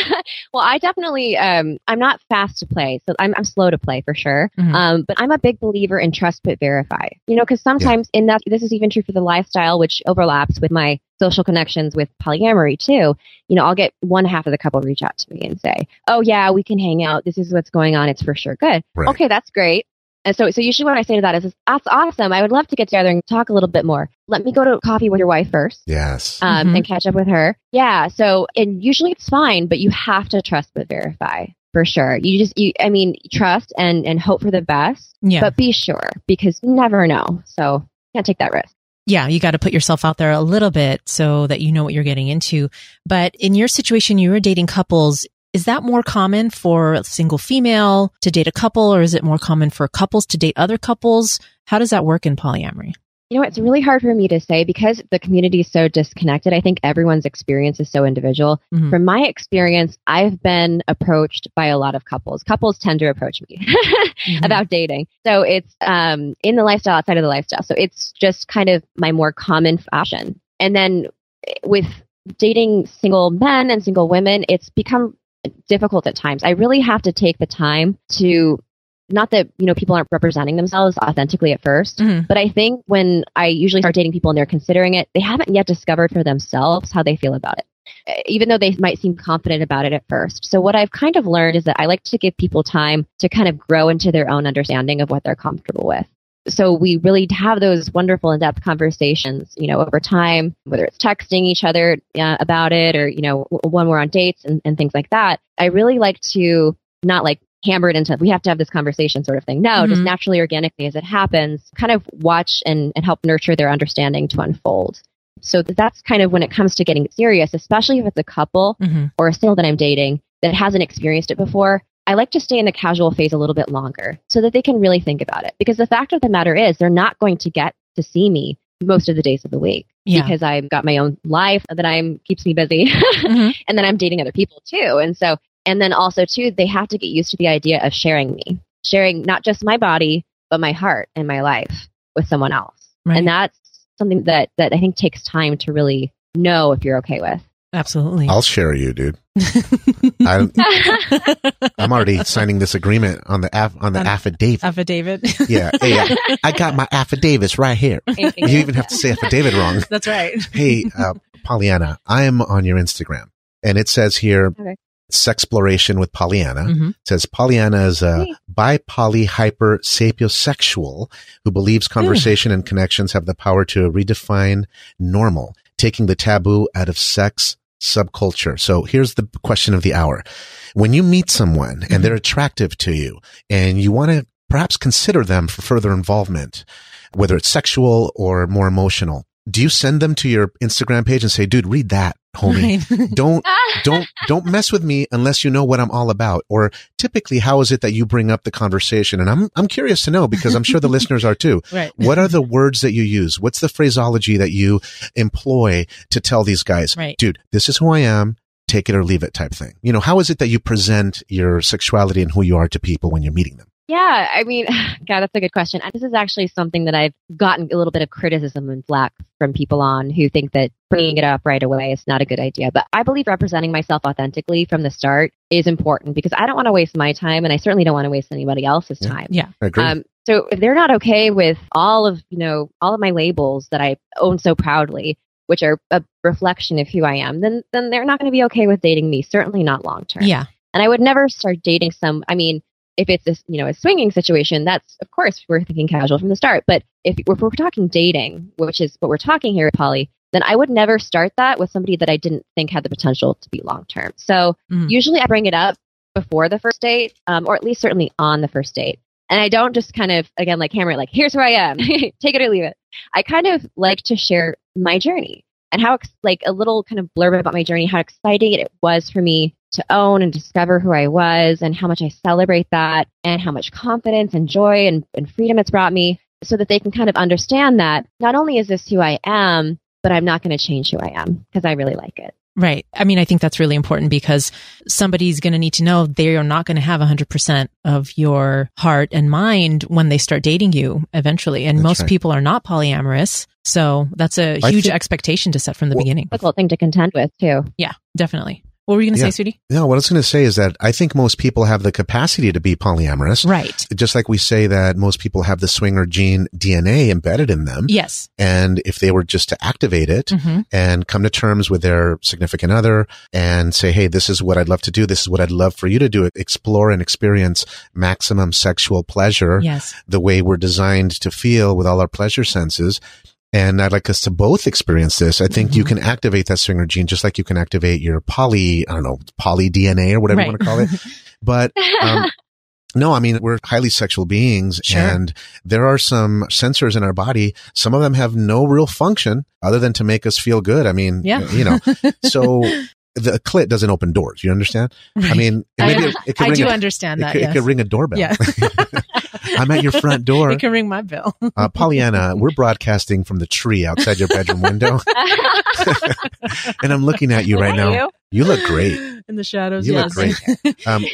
[LAUGHS] well, I definitely um, I'm not fast to play, so I'm, I'm slow to play for sure. Mm-hmm. Um, but I'm a big believer in trust but verify. You know, because sometimes yeah. in that this is even true for the lifestyle, which overlaps with my social connections with polyamory too. You know, I'll get one half of the couple reach out to me and say, "Oh yeah, we can hang out. This is what's going on. It's for sure good. Right. Okay, that's great." And so, so usually what I say to that is, that's awesome. I would love to get together and talk a little bit more. Let me go to coffee with your wife first. Yes. Um, mm-hmm. and catch up with her. Yeah. So, and usually it's fine, but you have to trust but verify for sure. You just, you, I mean, trust and, and hope for the best, yeah. but be sure because you never know. So can't take that risk. Yeah, you got to put yourself out there a little bit so that you know what you're getting into. But in your situation, you were dating couples. Is that more common for a single female to date a couple, or is it more common for couples to date other couples? How does that work in polyamory? You know, it's really hard for me to say because the community is so disconnected. I think everyone's experience is so individual. Mm-hmm. From my experience, I've been approached by a lot of couples. Couples tend to approach me [LAUGHS] mm-hmm. about dating. So it's um, in the lifestyle, outside of the lifestyle. So it's just kind of my more common fashion. And then with dating single men and single women, it's become difficult at times. I really have to take the time to not that you know people aren't representing themselves authentically at 1st mm-hmm. but i think when i usually start dating people and they're considering it they haven't yet discovered for themselves how they feel about it even though they might seem confident about it at first so what i've kind of learned is that i like to give people time to kind of grow into their own understanding of what they're comfortable with so we really have those wonderful in-depth conversations, you know, over time, whether it's texting each other uh, about it or, you know, when we're on dates and, and things like that. I really like to not like hammer it into, we have to have this conversation sort of thing. No, mm-hmm. just naturally, organically as it happens, kind of watch and, and help nurture their understanding to unfold So that's kind of when it comes to getting serious, especially if it's a couple mm-hmm. or a single that I'm dating that hasn't experienced it before. I like to stay in the casual phase a little bit longer so that they can really think about it. Because the fact of the matter is, they're not going to get to see me most of the days of the week yeah. because I've got my own life that I'm keeps me busy, [LAUGHS] mm-hmm. and then I'm dating other people too. And so, and then also too, they have to get used to the idea of sharing me, sharing not just my body but my heart and my life with someone else. Right. And that's something that that I think takes time to really know if you're okay with. Absolutely. I'll share you, dude. I'm, [LAUGHS] I'm, already signing this agreement on the af, on the affidavit. Affidavit. yeah. Hey, I, [LAUGHS] I, got my affidavits right here. you even have to say affidavit wrong. [LAUGHS] That's right. hey, uh, PolyAnna, I am on your Instagram, and it says here. Okay. Sexploration with PolyAnna. Mm-hmm. It says PolyAnna is a bi poly hyper sapiosexual who believes conversation and connections have the power to redefine normal taking the taboo out of sex subculture. So here's the question of the hour. When you meet someone and mm-hmm. they're attractive to you and you want to perhaps consider them for further involvement, whether it's sexual or more emotional, do you send them to your Instagram page and say, dude, read that? homie. Right. [LAUGHS] don't, don't, don't mess with me unless you know what I'm all about. Or typically, how is it that you bring up the conversation? And I'm, I'm curious to know because I'm sure the [LAUGHS] listeners are too. Right. What are the words that you use? What's the phraseology that you employ to tell these guys, right. dude, this is who I am. Take it or leave it type thing. You know, how is it that you present your sexuality and who you are to people when you're meeting them? Yeah, I mean, [SIGHS] God, that's a good question. And this is actually something that I've gotten a little bit of criticism and flack from people on who think that bringing it up right away is not a good idea. But I believe representing myself authentically from the start is important because I don't want to waste my time and I certainly don't want to waste anybody else's yeah. time. Yeah. I agree. Um, so if they're not okay with all of, you know, all of my labels that I own so proudly, which are a reflection of who I am, then then they're not going to be okay with dating me, certainly not long term. Yeah. And I would never start dating some I mean, if it's a, you know a swinging situation, that's of course we're thinking casual from the start. But if, if we're talking dating, which is what we're talking here, with poly, then I would never start that with somebody that I didn't think had the potential to be long term. So mm-hmm. usually I bring it up before the first date, um, or at least certainly on the first date. And I don't just kind of again like hammer it like here's who I am, [LAUGHS] take it or leave it. I kind of like to share my journey and how like a little kind of blurb about my journey, how exciting it was for me to own and discover who I was and how much I celebrate that and how much confidence and joy and, and freedom it's brought me so that they can kind of understand that not only is this who I am, but I'm not going to change who I am because I really like it. Right. I mean, I think that's really important because somebody's going to need to know they are not going to have 100% of your heart and mind when they start dating you eventually. And that's most right. people are not polyamorous. So that's a huge think, expectation to set from the well, beginning. Difficult thing to contend with, too. Yeah, definitely. What were you going to yeah. say, sweetie? No, what I was going to say is that I think most people have the capacity to be polyamorous. Right. Just like we say that most people have the swinger gene DNA embedded in them. Yes. And if they were just to activate it mm-hmm. and come to terms with their significant other and say, Hey, this is what I'd love to do. This is what I'd love for you to do. Explore and experience maximum sexual pleasure. Yes. The way we're designed to feel with all our pleasure senses and I'd like us to both experience this. I think mm-hmm. you can activate that swinger gene just like you can activate your poly, I don't know, poly DNA or whatever right. you want to call it. [LAUGHS] But, um, [LAUGHS] no, I mean, we're highly sexual beings sure. and there are some sensors in our body. Some of them have no real function other than to make us feel good. I mean, yeah. you know, so [LAUGHS] the clit doesn't open doors. You understand? Right. I mean, maybe I, it, it I do a, understand that. It, yes. it could ring a doorbell. Yeah. I'm at your front door. [LAUGHS] You can ring my bell. [LAUGHS] uh, PolyAnna, we're broadcasting from the tree outside your bedroom window. [LAUGHS] and I'm looking at you right now. You? you? look great. In the shadows, You yes. look great. Um,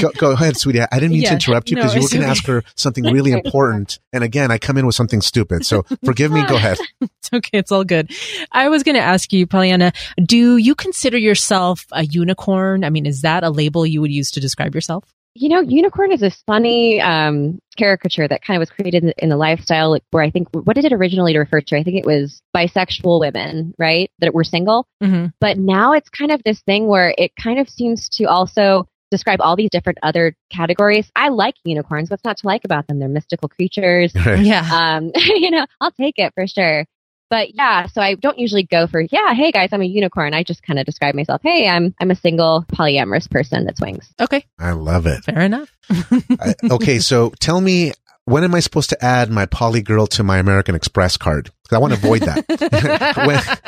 go, go, ahead, sweetie. I didn't mean yeah. to interrupt you because no, you were going to ask her something really important. And again, I come in with something stupid. So forgive me. Go ahead. It's okay. It's all good. I was going to ask you, PolyAnna, do you consider yourself a unicorn? I mean, is that a label you would use to describe yourself? You know, unicorn is this funny um, caricature that kind of was created in the, in the lifestyle, like, where I think what did it originally refer to? I think it was bisexual women, right, that were single. Mm-hmm. But now it's kind of this thing where it kind of seems to also describe all these different other categories. I like unicorns. What's not to like about them? They're mystical creatures. [LAUGHS] yeah. Um, [LAUGHS] you know, I'll take it for sure. But yeah, so I don't usually go for, yeah, hey guys, I'm a unicorn. I just kind of describe myself, hey, I'm I'm a single polyamorous person that swings. Okay. I love it. Fair enough. [LAUGHS] I, okay, so tell me when am I supposed to add my poly girl to my American Express card? Because I want to avoid that.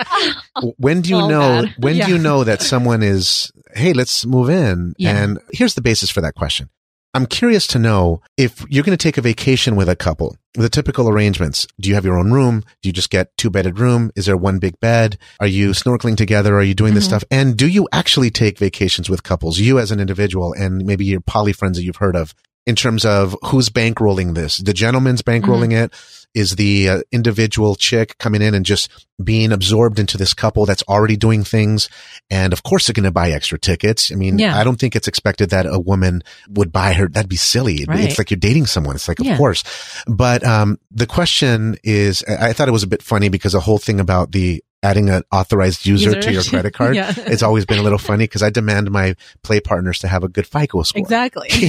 [LAUGHS] when, when, do you oh, know? God. When yeah. do you know that someone is? Hey, let's move in. Yeah. And here's the basis for that question. I'm curious to know if you're going to take a vacation with a couple, the typical arrangements. Do you have your own room? Do you just get two bedded room? Is there one big bed? Are you snorkeling together? Are you doing mm-hmm. this stuff? And do you actually take vacations with couples, you as an individual and maybe your poly friends that you've heard of? in terms of who's bankrolling this. The gentleman's bankrolling mm-hmm. it. Is the uh, individual chick coming in and just being absorbed into this couple that's already doing things? And of course, they're going to buy extra tickets. I mean, yeah. I don't think it's expected that a woman would buy her. That'd be silly. Right. It's like you're dating someone. It's like, yeah. of course. But, um, the question is, I thought it was a bit funny because the whole thing about the adding an authorized user, user. to your credit card. [LAUGHS] yeah. It's always been a little funny because I demand my play partners to have a good FICO score. Exactly. [LAUGHS] [LAUGHS]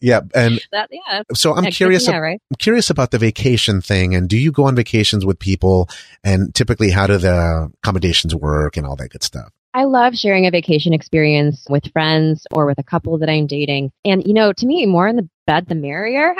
yeah, and that, yeah. So I'm yeah, curious. Yeah, right? I'm curious about the vacation thing. And do you go on vacations with people? And typically, how do the accommodations work and all that good stuff? I love sharing a vacation experience with friends or with a couple that I'm dating. And, you know, to me, more in the bed, the merrier.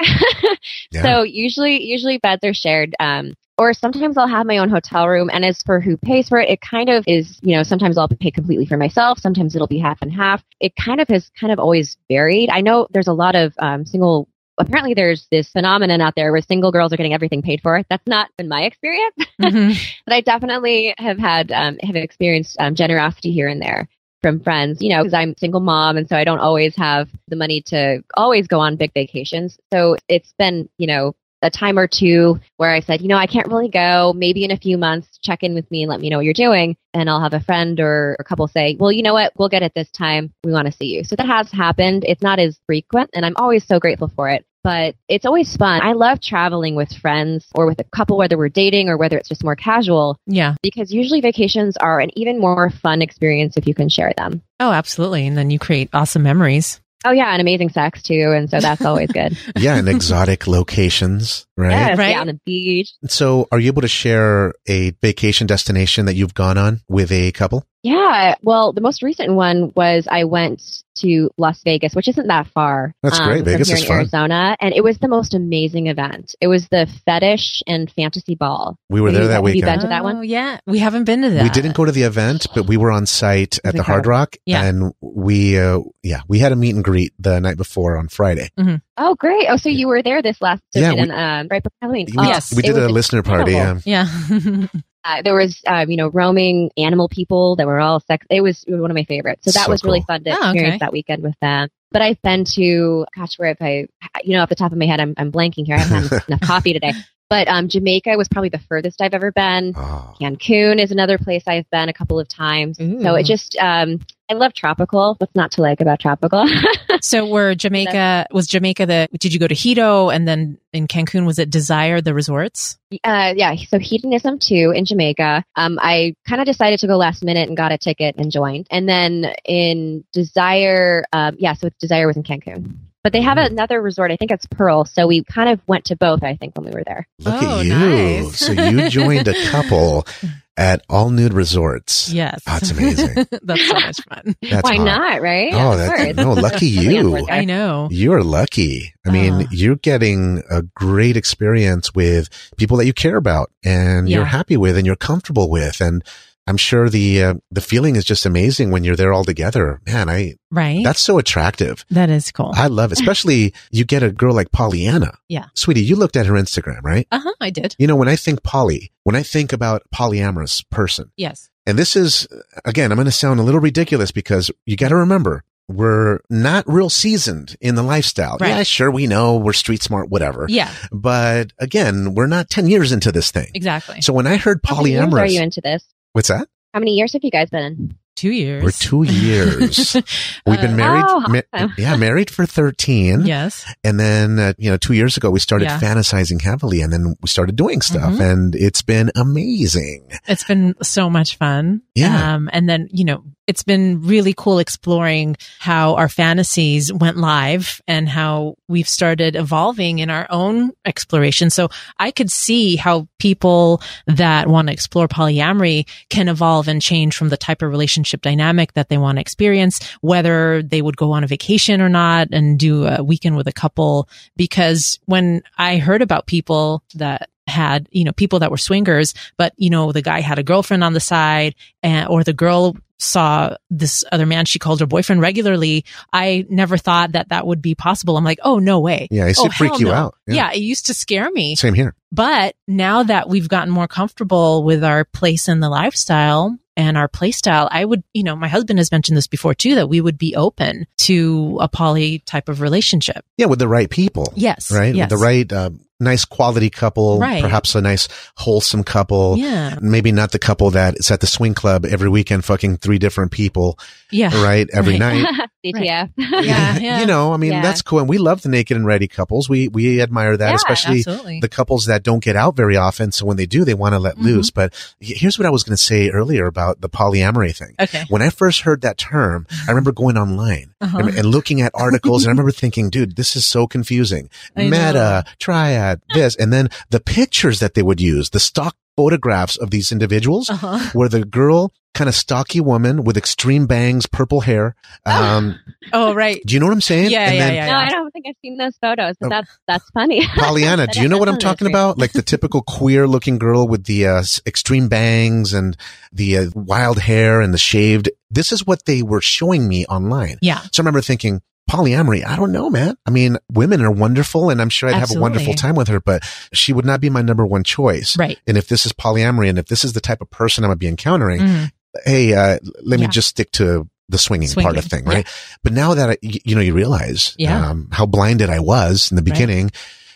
yeah. So usually, usually beds are shared. Um, or sometimes I'll have my own hotel room. And as for who pays for it, it kind of is, you know, sometimes I'll pay completely for myself. Sometimes it'll be half and half. It kind of has kind of always varied. I know there's a lot of um, single apparently there's this phenomenon out there where single girls are getting everything paid for. That's not been my experience, [LAUGHS] mm-hmm. but I definitely have had um, have experienced um, generosity here and there from friends. You know, because I'm single mom, and so I don't always have the money to always go on big vacations. So it's been you know a time or two where I said, you know, I can't really go. Maybe in a few months, check in with me and let me know what you're doing. And I'll have a friend or a couple say, well, you know what? We'll get it this time. We want to see you. So that has happened. It's not as frequent and I'm always so grateful for it. But it's always fun. I love traveling with friends or with a couple, whether we're dating or whether it's just more casual. Yeah. Because usually vacations are an even more fun experience if you can share them. Oh, absolutely. And then you create awesome memories. Oh yeah, and amazing sex too, and so that's always good. [LAUGHS] yeah, and exotic locations, right? Yes, right. Yeah, on the beach. So, are you able to share a vacation destination that you've gone on with a couple? Yeah. Well, the most recent one was I went to Las Vegas, which isn't that far. That's um, great. Vegas is fun. Arizona, and it was the most amazing event. It was the Fetish and Fantasy Ball. We were there that have weekend. Have you been to that one? Oh, yeah. We haven't been to that. We didn't go to the event, but we were on site at the Hard Rock, yeah. and we, uh, yeah, we had a meet and greet the night before on Friday. Mm-hmm. Oh, great! Oh, so you were there this last yeah, we, um, right before Halloween. We, oh, yes, we did a listener party. Yeah. yeah. [LAUGHS] Uh, there was, uh, you know, roaming animal people that were all sex. It was, it was one of my favorites. So that so was cool. really fun to oh, experience okay. that weekend with them. But I've been to, gosh, where have I, you know, off the top of my head, I'm, I'm blanking here. I haven't had [LAUGHS] enough coffee today. But um, Jamaica was probably the furthest I've ever been. Oh. Cancun is another place I've been a couple of times. Ooh. So it just, um, I love tropical. What's not to like about tropical? [LAUGHS] so were Jamaica, was Jamaica the, did you go to Hedo and then in Cancun, was it Desire the resorts? Uh, yeah. So Hedonism II in Jamaica. Um, I kind of decided to go last minute and got a ticket and joined. And then in Desire, um, yeah, so Desire was in Cancun. But they have another resort. I think it's Pearl. So we kind of went to both, I think, when we were there. Look oh, at you. Nice. so you joined a couple [LAUGHS] at all nude resorts. Yes. Oh, that's amazing. [LAUGHS] that's so much fun. [LAUGHS] That's Why hot. not, right? Oh, that's, no, lucky [LAUGHS] you. I know. You're lucky. I mean, uh, you're getting a great experience with people that you care about and yeah. you're happy with and you're comfortable with. And I'm sure the uh, the feeling is just amazing when you're there all together. Man, I right. That's so attractive. That is cool. I love, it. especially [LAUGHS] you get a girl like PolyAnna. Yeah, sweetie, you looked at her Instagram, right? Uh huh. I did. You know, when I think poly, when I think about polyamorous person, yes. And this is again, I'm going to sound a little ridiculous because you got to remember we're not real seasoned in the lifestyle. Right. Yeah, sure, we know we're street smart, whatever. Yeah. But again, we're not 10 years into this thing. Exactly. So when I heard polyamorous. How many years are you into this? What's that? How many years have you guys been in? Two years. We're two years. [LAUGHS] We've been uh, married. Oh, ma- yeah, married for 13. Yes. And then, uh, you know, two years ago, we started yeah. fantasizing heavily and then we started doing stuff mm-hmm. and it's been amazing. It's been so much fun. Yeah. Um, and then, you know, it's been really cool exploring how our fantasies went live and how we've started evolving in our own exploration. So I could see how people that want to explore polyamory can evolve and change from the type of relationship dynamic that they want to experience, whether they would go on a vacation or not and do a weekend with a couple. Because when I heard about people that had, you know, people that were swingers, but, you know, the guy had a girlfriend on the side and, or the girl saw this other man she called her boyfriend regularly, I never thought that that would be possible. I'm like, oh, no way. Yeah, it used oh, freak you no. out. Yeah. yeah, it used to scare me. Same here. But now that we've gotten more comfortable with our place in the lifestyle, and our play style, I would, you know, my husband has mentioned this before too, that we would be open to a poly type of relationship. Yeah, with the right people. Yes. Right? Yes. With the right, uh, nice quality couple, right. perhaps a nice wholesome couple. Yeah. Maybe not the couple that is at the swing club every weekend fucking three different people. Yeah. Right. Every right. night. [LAUGHS] DTF. [LAUGHS] yeah, yeah. You know, I mean, Yeah. that's cool. And we love the naked and ready couples. We, we admire that, Yeah, especially Absolutely. the couples that don't get out very often. So when they do, they want to let Mhm. loose. But here's what I was going to say earlier about the polyamory thing. okay. When I first heard that term, I remember going online Uh-huh. and, and looking at articles and I remember thinking, dude, this is so confusing. I know. Meta, triad, this, and then the pictures that they would use, the stock photographs of these individuals Uh-huh. where the girl, kind of stocky woman with extreme bangs, purple hair. Um, Oh, right. do you know what I'm saying? Yeah, and yeah, then yeah. No, I don't think I've seen those photos, but Oh. that's that's funny. [LAUGHS] PolyAnna, That do you know what I'm talking true. about? Like the typical queer looking girl with the uh, extreme bangs and the uh, wild hair and the shaved. This is what they were showing me online. Yeah. So I remember thinking, polyamory, I don't know, man. I mean, women are wonderful and I'm sure I'd have a wonderful time with her, but she would not be my number one choice. Right. And if this is polyamory and if this is the type of person I'm going to be encountering, Mhm. hey, uh, let me just stick to the swinging, part of thing, right? But now that I, you know, you realize, Yeah. um, how blinded I was in the Right. beginning,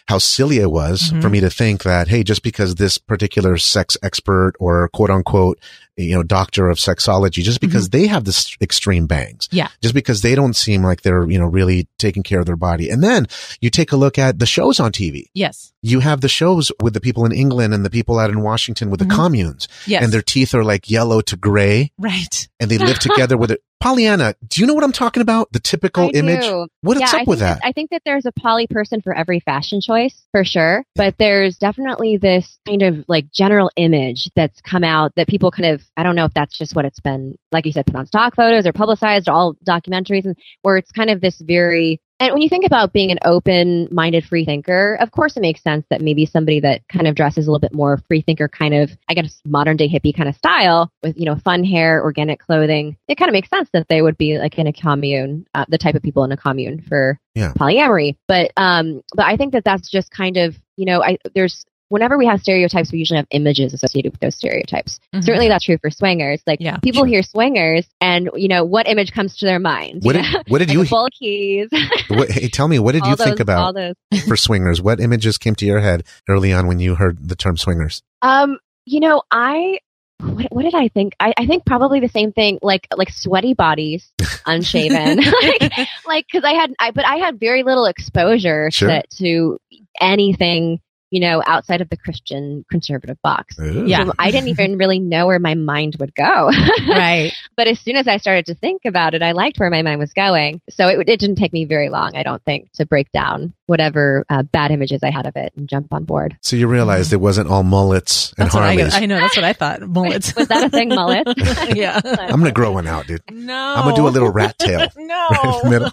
how silly it was Mhm. for me to think that, hey, just because this particular sex expert or quote unquote, you know, doctor of sexology, just because they have this extreme bangs, Mm-hmm. Yeah. just because they don't seem like they're, you know, really taking care of their body. And then you take a look at the shows on TV. Yes. You have the shows with the people in England and the people out in Washington with Mhm. the communes Yes. and their teeth are like yellow to gray right. and they live [LAUGHS] together with it. PolyAnna, do you know what I'm talking about? The typical I image? do. What's yeah, up I with think that? I think that there's a poly person for every fashion choice, for sure. But there's definitely this kind of like general image that's come out that people kind of, I don't know if that's just what it's been, like you said, put on stock photos or publicized or all documentaries, and where it's kind of this very, and when you think about being an open minded free thinker, of course it makes sense that maybe somebody that kind of dresses a little bit more free thinker kind of, I guess, modern day hippie kind of style with, you know, fun hair, organic clothing, it kind of makes sense that they would be like in a commune, uh, the type of people in a commune for Yeah. polyamory. But, um, but I think that that's just kind of, you know, I, there's, whenever we have stereotypes, we usually have images associated with those stereotypes. Mhm. Certainly that's true for swingers. Like Yeah, people sure. hear swingers and, you know, what image comes to their mind? What did, know? what did Like you, bulkies. [LAUGHS] what, hey, tell me, what did all you think those- all about those. [LAUGHS] for swingers? What images came to your head early on when you heard the term swingers? Um, you know, I what, what did I think? I, I think probably the same thing, like like sweaty bodies, [LAUGHS] unshaven, like like because I had I but I had very little exposure Sure. to to anything you know outside of the Christian conservative box. Ooh. Yeah. So I didn't even really know where my mind would go. [LAUGHS] right. but as soon as I started to think about it, I liked where my mind was going. So it, it didn't take me very long, I don't think, to break down whatever uh, bad images I had of it and jump on board. So you realized it wasn't all mullets and That's what I, I know. That's what I thought. [LAUGHS] Mullets. Was that a thing, mullet? [LAUGHS] yeah. I'm going to grow one out, dude. No. I'm going to do a little rat tail. Right in the no. middle.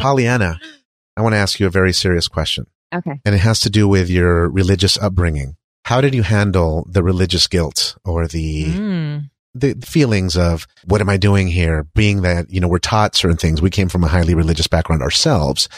PolyAnna, I want to ask you a very serious question. Okay. and it has to do with your religious upbringing. How did you handle the religious guilt or the Mm. the feelings of what am I doing here? Being that you know we're taught certain things, we came from a highly religious background ourselves.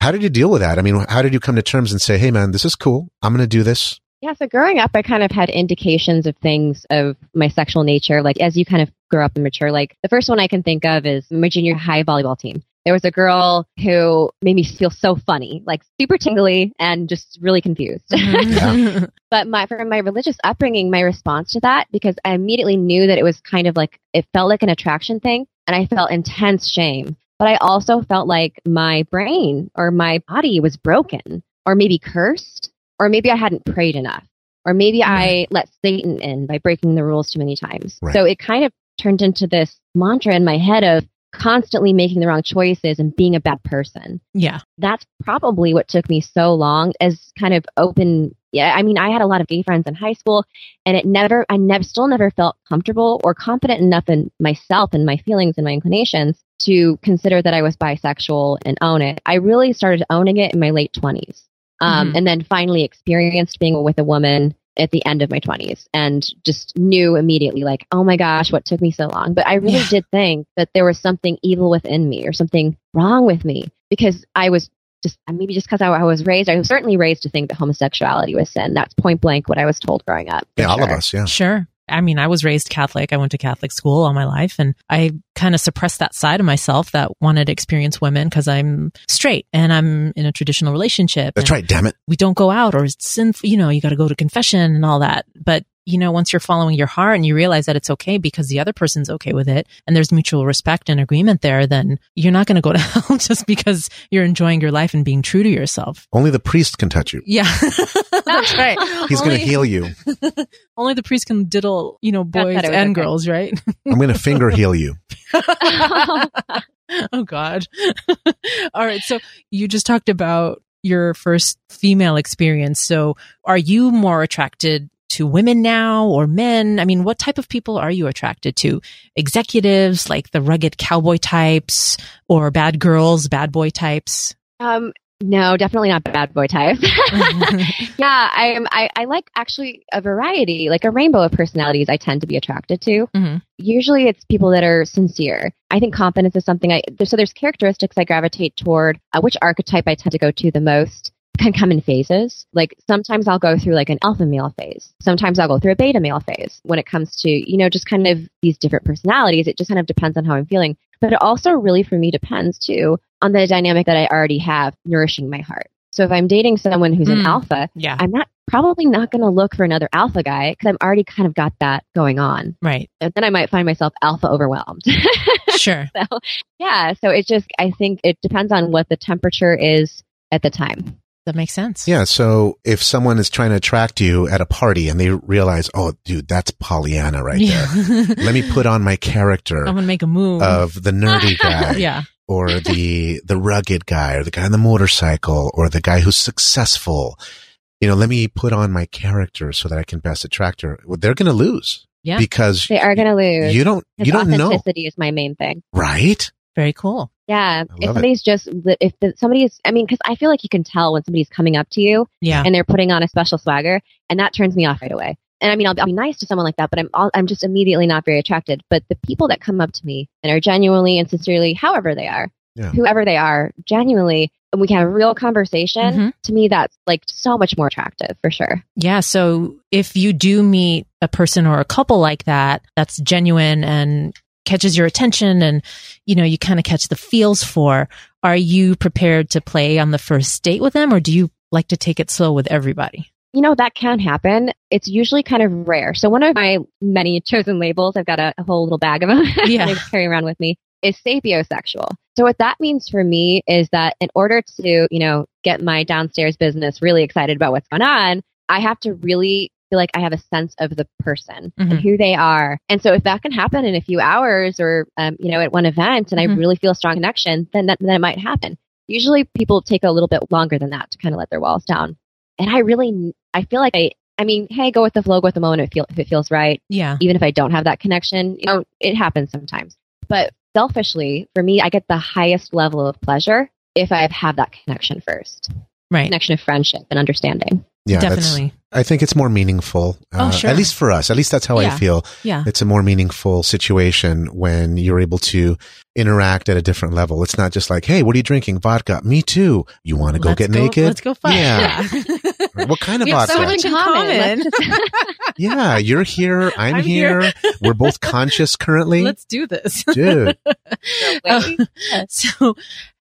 How did you deal with that? I mean, how did you come to terms and say, "Hey, man, this is cool. I'm going to do this." Yeah, so growing up, I kind of had indications of things of my sexual nature. Like as you kind of grow up and mature, like the first one I can think of is my junior high volleyball team. There was a girl who made me feel so funny, like super tingly and just really confused. [LAUGHS] Mhm. but my from my religious upbringing, my response to that, because I immediately knew that it was kind of like it felt like an attraction thing, and I felt intense shame. But I also felt like my brain or my body was broken, or maybe cursed, or maybe I hadn't prayed enough, or maybe I let Satan in by breaking the rules too many times. Right. So it kind of turned into this mantra in my head of constantly making the wrong choices and being a bad person. Yeah. That's probably what took me so long as kind of open. Yeah. I mean, I had a lot of gay friends in high school and it never, I never, still never felt comfortable or confident enough in myself and my feelings and my inclinations to consider that I was bisexual and own it. I really started owning it in my late 20s. Um, mm-hmm. and then finally experienced being with a woman at the end of my 20s and just knew immediately like oh my gosh what took me so long? But i really yeah. did think that there was something evil within me or something wrong with me because i was just maybe just because I, I, was raised i was certainly raised to think that homosexuality was sin. That's point blank what i was told growing up. Yeah sure. all of us yeah. Sure I mean, I was raised Catholic. I went to Catholic school all my life and I kind of suppressed that side of myself that wanted to experience women because I'm straight and I'm in a traditional relationship. That's right. Damn it. We don't go out or it's sinful. You know, you got to go to confession and all that. But you know, once you're following your heart and you realize that it's okay because the other person's okay with it and there's mutual respect and agreement there, then you're not going to go to [LAUGHS] hell just because you're enjoying your life and being true to yourself. Only the priest can touch you. Yeah. [LAUGHS] That's right. [LAUGHS] He's going to heal you. only the priest can diddle, you know, boys and okay. girls, right? I'm going to finger heal you. oh God. All right. So you just talked about your first female experience. So are you more attracted to women now or men? I mean, what type of people are you attracted to? Executives, like the rugged cowboy types, or bad girls, bad boy types? Um, no, definitely not bad boy type. [LAUGHS] yeah, I am. I, I like actually a variety, like a rainbow of personalities. I tend to be attracted to. Mm-hmm. Usually, it's people that are sincere. I think confidence is something I. So there's characteristics I gravitate toward. Uh, which archetype I tend to go to the most can come in phases. Like sometimes I'll go through like an alpha male phase. Sometimes I'll go through a beta male phase when it comes to, you know, just kind of these different personalities. It just kind of depends on how I'm feeling. But it also really for me depends too on the dynamic that I already have nourishing my heart. So if I'm dating someone who's mm, an alpha, yeah. I'm not probably not going to look for another alpha guy because I've already kind of got that going on. Right. And then I might find myself alpha overwhelmed. [LAUGHS] sure. So yeah. So it just, I think it depends on what the temperature is at the time. That makes sense. Yeah. So if someone is trying to attract you at a party and they realize, oh, dude, that's PolyAnna right yeah. there. Let me put on my character. [LAUGHS] I'm gonna make a move of the nerdy [LAUGHS] guy. yeah. Or the the rugged guy, or the guy on the motorcycle, or the guy who's successful. You know, let me put on my character so that I can best attract her. Well, they're going to lose. Yeah. Because they are going to lose. You don't. You don't know. Authenticity is my main thing. Right. Very cool. Yeah. If somebody's it. just, if the, somebody's, I mean, because I feel like you can tell when somebody's coming up to you yeah. and they're putting on a special swagger, and that turns me off right away. And I mean, I'll, I'll be nice to someone like that, but I'm, I'm just immediately not very attracted. But the people that come up to me and are genuinely and sincerely, however they are, yeah. whoever they are, genuinely, and we can have a real conversation, mm-hmm. to me, that's like so much more attractive for sure. Yeah. So if you do meet a person or a couple like that, that's genuine and catches your attention and you know you kind of catch the feels for are you prepared to play on the first date with them or do you like to take it slow with everybody? You know that can happen. It's usually kind of rare. So one of my many chosen labels i've got a, a whole little bag of them [LAUGHS] yeah. i carry around with me is sapiosexual. So what that means for me is that in order to you know get my downstairs business really excited about what's going on i have to really feel like I have a sense of the person mm-hmm. and who they are. And so if that can happen in a few hours or, um, you know, at one event and mm-hmm. I really feel a strong connection, then that, then it might happen. Usually people take a little bit longer than that to kind of let their walls down. And I really, I feel like I, I mean, hey, go with the flow, go with the moment if, feel, if it feels right. Yeah. Even if I don't have that connection, you know, it happens sometimes. But selfishly, for me, I get the highest level of pleasure if I have that connection first. Right. Connection of friendship and understanding. Yeah, definitely. I think it's more meaningful. Oh, uh, sure. At least for us. At least that's how yeah. I feel. Yeah. It's a more meaningful situation when you're able to interact at a different level. It's not just like, hey, what are you drinking? Vodka. Me too. You want to go let's get go, naked? Let's go fight. Yeah. what kind of we vodka? so much in common. [LAUGHS] yeah, you're here. I'm, I'm here. here. [LAUGHS] We're both conscious currently. Let's do this. Dude. [LAUGHS] uh, so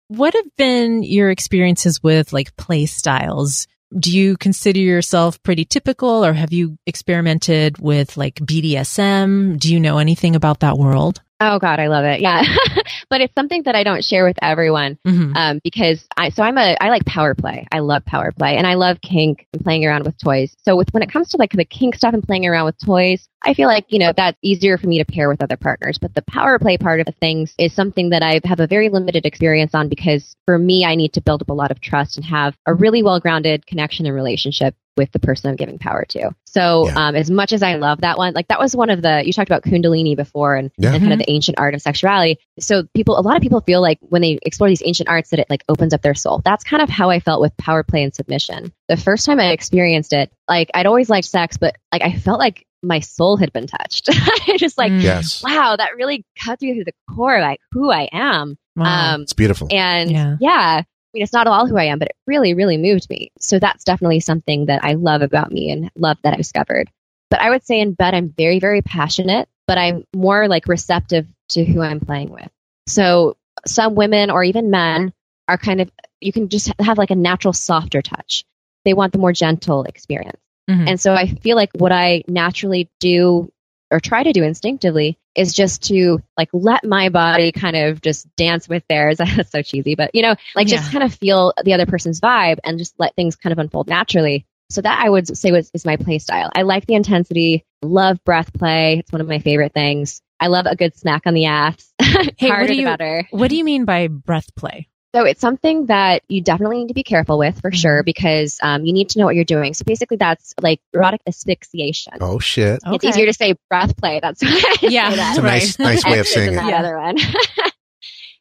what have been your experiences with like play styles? Do you consider yourself pretty typical or have you experimented with like BDSM? Do you know anything about that world? Oh God, I love it. Yeah. [LAUGHS] but it's something that I don't share with everyone mm-hmm. um, because I so I'm a I like power play. I love power play and I love kink and playing around with toys. So with when it comes to like the kink stuff and playing around with toys, I feel like, you know, that's easier for me to pair with other partners. But the power play part of things is something that I have a very limited experience on because for me, I need to build up a lot of trust and have a really well grounded connection and relationship with the person I'm giving power to. So, yeah. um, as much as I love that one, like that was one of the, you talked about Kundalini before and, yeah. and kind of mm-hmm. the ancient art of sexuality. So people, a lot of people feel like when they explore these ancient arts that it like opens up their soul. That's kind of how I felt with power play and submission. The first time I experienced it, like I'd always liked sex, but like I felt like my soul had been touched. [LAUGHS] I just like, mm. yes. wow, that really cut through the core, like who I am. Wow. Um, it's beautiful. And yeah. yeah. I mean, it's not all who I am, but it really, really moved me. So that's definitely something that I love about me and love that I discovered. But I would say in bed, I'm very, very passionate, but I'm more like receptive to who I'm playing with. So some women or even men are kind of, you can just have like a natural softer touch. They want the more gentle experience. Mm-hmm. And so I feel like what I naturally do or try to do instinctively is just to like let my body kind of just dance with theirs. [LAUGHS] That's so cheesy, but you know, like yeah. just kind of feel the other person's vibe and just let things kind of unfold naturally. So that I would say was is my play style. I like the intensity, love breath play. It's one of my favorite things. I love a good smack on the ass. [LAUGHS] hey, what do you, better. What do you mean by breath play? So it's something that you definitely need to be careful with for mm-hmm. sure because um, you need to know what you're doing. So basically, that's like erotic asphyxiation. Oh shit! It's easier to say breath play. That's [LAUGHS] why yeah, that. it's a nice, nice way of [LAUGHS] saying it. That yeah. other one. [LAUGHS]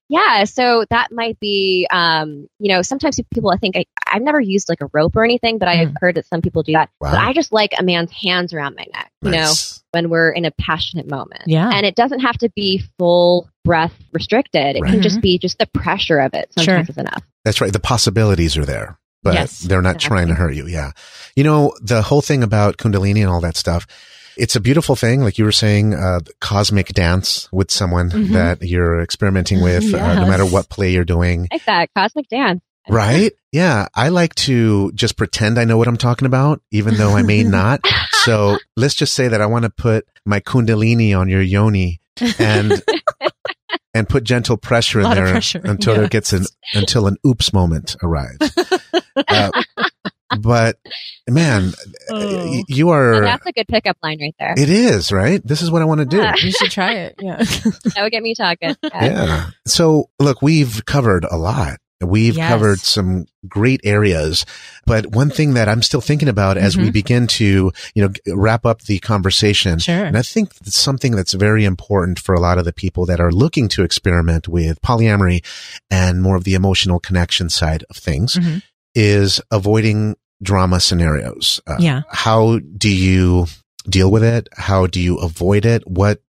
yeah, so that might be, um, you know, sometimes people I think I, I've never used like a rope or anything, but I've mm. heard that some people do that. Wow. But I just like a man's hands around my neck, you nice. know, when we're in a passionate moment. Yeah. And it doesn't have to be full breath restricted. It right. can just be just the pressure of it sometimes sure. is enough. That's right. The possibilities are there, but yes, they're not exactly. trying to hurt you. Yeah. You know, the whole thing about Kundalini and all that stuff, it's a beautiful thing. Like you were saying, uh, cosmic dance with someone mm-hmm. that you're experimenting with, yes. uh, no matter what play you're doing. Like that cosmic dance. Right? Yeah. I like to just pretend I know what I'm talking about, even though I may not. [LAUGHS] so let's just say that I want to put my kundalini on your yoni and [LAUGHS] and put gentle pressure in there pressure. until there gets an until an oops moment arrives. [LAUGHS] uh, but man, oh. you are. that's a good pickup line right there. It is right. This is what I want to do. Yeah. You should try it. Yeah, [LAUGHS] that would get me talking. Yeah. yeah. So look, we've covered a lot. We've yes. covered some great areas, but one thing that I'm still thinking about as mm-hmm. we begin to, you know, wrap up the conversation, sure. and I think it's something that's very important for a lot of the people that are looking to experiment with polyamory and more of the emotional connection side of things mm-hmm. is avoiding drama scenarios. Uh, yeah. How do you deal with it? How do you avoid it? What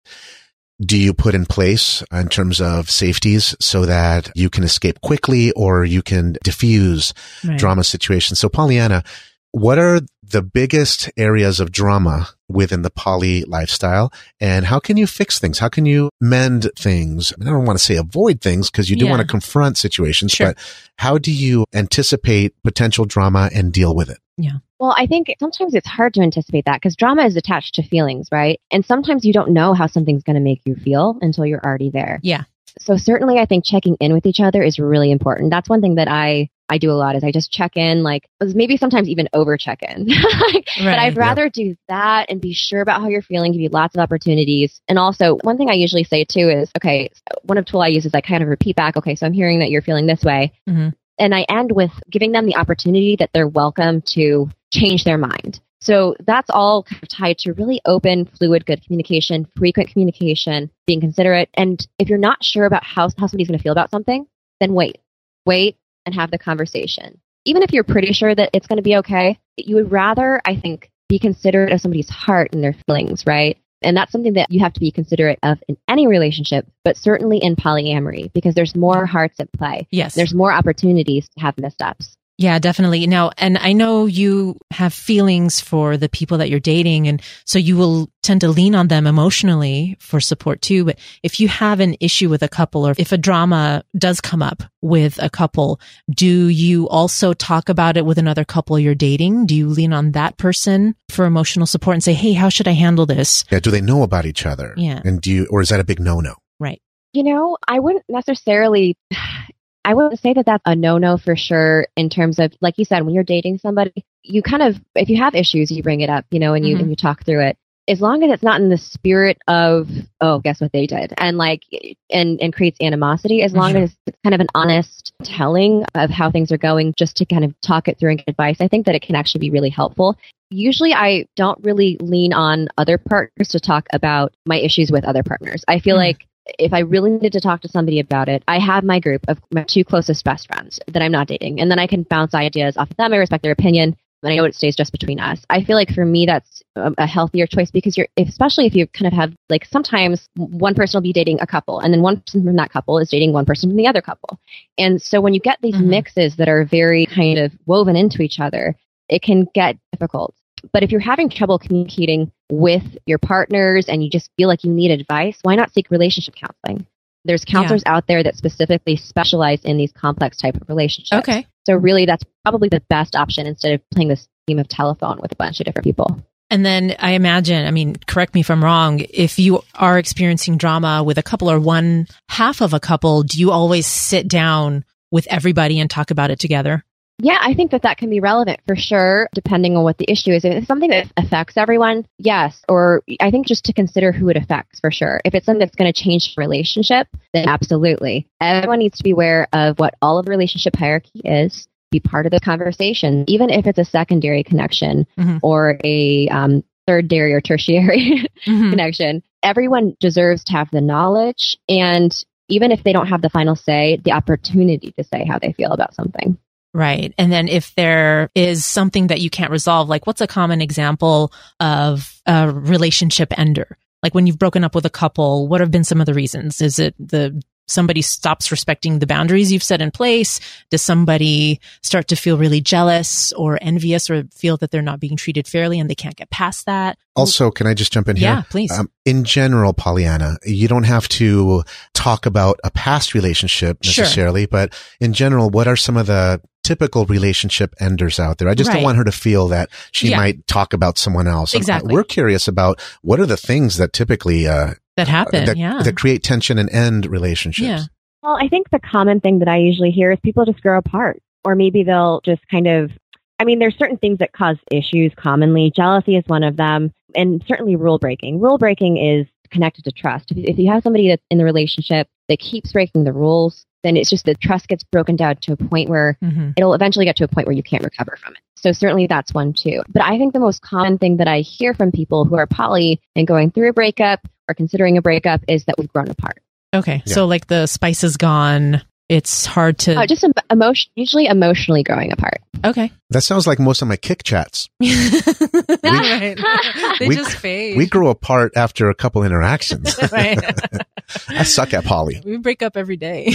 do you put in place in terms of safeties so that you can escape quickly or you can diffuse right. drama situations? So PolyAnna, what are the biggest areas of drama within the poly lifestyle and how can you fix things? How can you mend things? I, don't want to say avoid things because you do yeah. want to confront situations, sure. but how do you anticipate potential drama and deal with it? Yeah. Well, I think sometimes it's hard to anticipate that because drama is attached to feelings, right? And sometimes you don't know how something's going to make you feel until you're already there. Yeah. So certainly I think checking in with each other is really important. That's one thing that I I do a lot is I just check in, like maybe sometimes even over check in. [LAUGHS] right. But I'd rather yeah. do that and be sure about how you're feeling, give you lots of opportunities. And also, one thing I usually say too is, okay, one of the tool I use is I kind of repeat back, okay, so I'm hearing that you're feeling this way. Mm-hmm. And I end with giving them the opportunity that they're welcome to change their mind. So that's all kind of tied to really open, fluid, good communication, frequent communication, being considerate. And if you're not sure about how, how somebody's going to feel about something, then wait, wait and have the conversation. Even if you're pretty sure that it's going to be okay, you would rather, I think, be considerate of somebody's heart and their feelings, right? And that's something that you have to be considerate of in any relationship, but certainly in polyamory because there's more hearts at play. Yes. There's more opportunities to have missteps. Yeah, definitely. Now, and I know you have feelings for the people that you're dating. And so you will tend to lean on them emotionally for support too. But if you have an issue with a couple or if a drama does come up with a couple, do you also talk about it with another couple you're dating? Do you lean on that person for emotional support and say, Hey, how should I handle this? Yeah. Do they know about each other? Yeah. And do you, or is that a big no no? Right. You know, I wouldn't necessarily I wouldn't say that that's a no no for sure in terms of, like you said, when you're dating somebody, you kind of, if you have issues, you bring it up, you know, and you, mm-hmm. and you talk through it. As long as it's not in the spirit of, oh, guess what they did, and like, and, and creates animosity, as long as it's kind of an honest telling of how things are going, just to kind of talk it through and get advice, I think that it can actually be really helpful usually I don't really lean on other partners to talk about my issues with other partners. I feel mm. like if I really needed to talk to somebody about it, I have my group of my two closest best friends that I'm not dating, and then I can bounce ideas off of them. I respect their opinion, and I know it stays just between us. I feel like for me, that's a, healthier choice because you're, especially if you kind of have like sometimes one person will be dating a couple, and then one person from that couple is dating one person from the other couple, and so when you get these mm-hmm. mixes that are very kind of woven into each other, it can get difficult. But if you're having trouble communicating with your partners and you just feel like you need advice, why not seek relationship counseling? There's counselors yeah. out there that specifically specialize in these complex type of relationships. Okay. So really that's probably the best option instead of playing this game of telephone with a bunch of different people. And then I imagine, I mean, correct me if I'm wrong, if you are experiencing drama with a couple or one half of a couple, do you always sit down with everybody and talk about it together? Yeah, I think that that can be relevant for sure, depending on what the issue is. If it's something that affects everyone, yes. Or I think just to consider who it affects for sure. If it's something that's going to change the relationship, then absolutely. Everyone needs to be aware of what all of the relationship hierarchy is, be part of the conversation, even if it's a secondary connection mm-hmm. or a um, third-dairy or tertiary [LAUGHS] mm-hmm. connection. Everyone deserves to have the knowledge and even if they don't have the final say, the opportunity to say how they feel about something. Right. And then if there is something that you can't resolve, like what's a common example of a relationship ender? Like when you've broken up with a couple, what have been some of the reasons? Is it the somebody stops respecting the boundaries you've set in place? Does somebody start to feel really jealous or envious or feel that they're not being treated fairly and they can't get past that? Also, can I just jump in here? Yeah, please. Um, in general, PolyAnna, you don't have to talk about a past relationship necessarily, sure. but in general, what are some of the typical relationship enders out there? I just right. don't want her to feel that she yeah. might talk about someone else. Exactly. We're curious about what are the things that typically, uh, that happen, that, yeah. that create tension and end relationships. Yeah. Well, I think the common thing that I usually hear is people just grow apart, or maybe they'll just kind of. I mean, there's certain things that cause issues commonly. Jealousy is one of them, and certainly rule breaking. Rule breaking is connected to trust. If, if you have somebody that's in the relationship that keeps breaking the rules, then it's just the trust gets broken down to a point where mm-hmm. it'll eventually get to a point where you can't recover from it. So certainly that's one too. But I think the most common thing that I hear from people who are poly and going through a breakup or considering a breakup is that we've grown apart. Okay. Yeah. So like the spice is gone. It's hard to uh, just emotion, usually emotionally growing apart. Okay. That sounds like most of my Kik chats. [LAUGHS] we, right. [LAUGHS] They we, just fade. We grow apart after a couple interactions. [LAUGHS] I suck at poly We break up every day.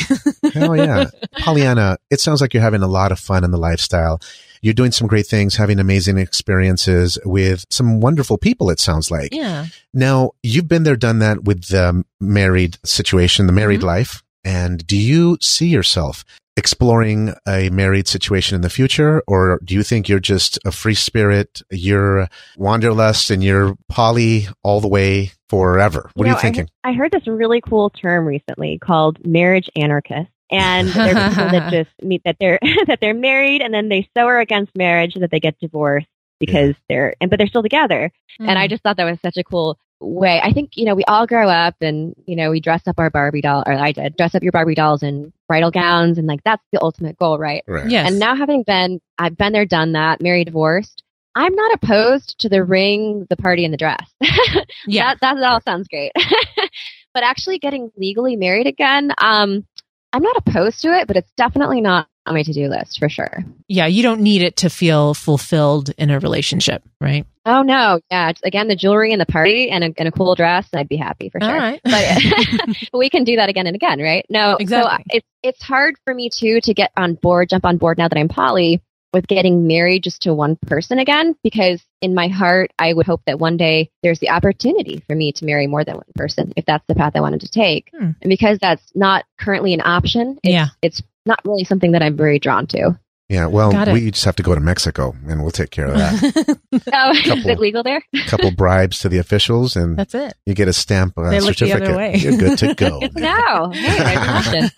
Hell yeah. PolyAnna, it sounds like you're having a lot of fun in the lifestyle. You're doing some great things, having amazing experiences with some wonderful people, it sounds like. Yeah. Now, you've been there, done that with the married situation, the married mm-hmm. life. And do you see yourself exploring a married situation in the future? Or do you think you're just a free spirit? You're wanderlust and you're poly all the way forever. What you are know, you thinking? I, I heard this really cool term recently called marriage anarchist and [LAUGHS] there are people that just meet that they're [LAUGHS] that they're married and then they so are against marriage and that they get divorced because yeah. they're and but they're still together. Mm. And I mm. just thought that was such a cool way. I think, you know, we all grow up and, you know, we dress up our Barbie doll or I did dress up your Barbie dolls in bridal gowns and like that's the ultimate goal, right? right. Yes. And now having been I've been there, done that, married, divorced, I'm not opposed to the ring, the party, and the dress. [LAUGHS] yeah. That, that all sounds great. [LAUGHS] but actually getting legally married again, um, I'm not opposed to it, but it's definitely not on my to-do list for sure. Yeah, you don't need it to feel fulfilled in a relationship, right? Oh no, yeah. Again, the jewelry and the party and a, and a cool dress, I'd be happy for sure. All right. but, but [LAUGHS] [LAUGHS] we can do that again and again, right? No, exactly. So it's it's hard for me too to get on board, jump on board now that I'm poly with getting married just to one person again because in my heart I would hope that one day there's the opportunity for me to marry more than one person if that's the path I wanted to take. Hmm. And because that's not currently an option, it's, yeah. it's not really something that I'm very drawn to. Yeah, well, we just have to go to Mexico and we'll take care of that. [LAUGHS] oh, couple, is it legal there? A [LAUGHS] couple bribes to the officials and that's it. You get a stamp uh, they certificate. The other way. You're good to go. [LAUGHS] no. Hey,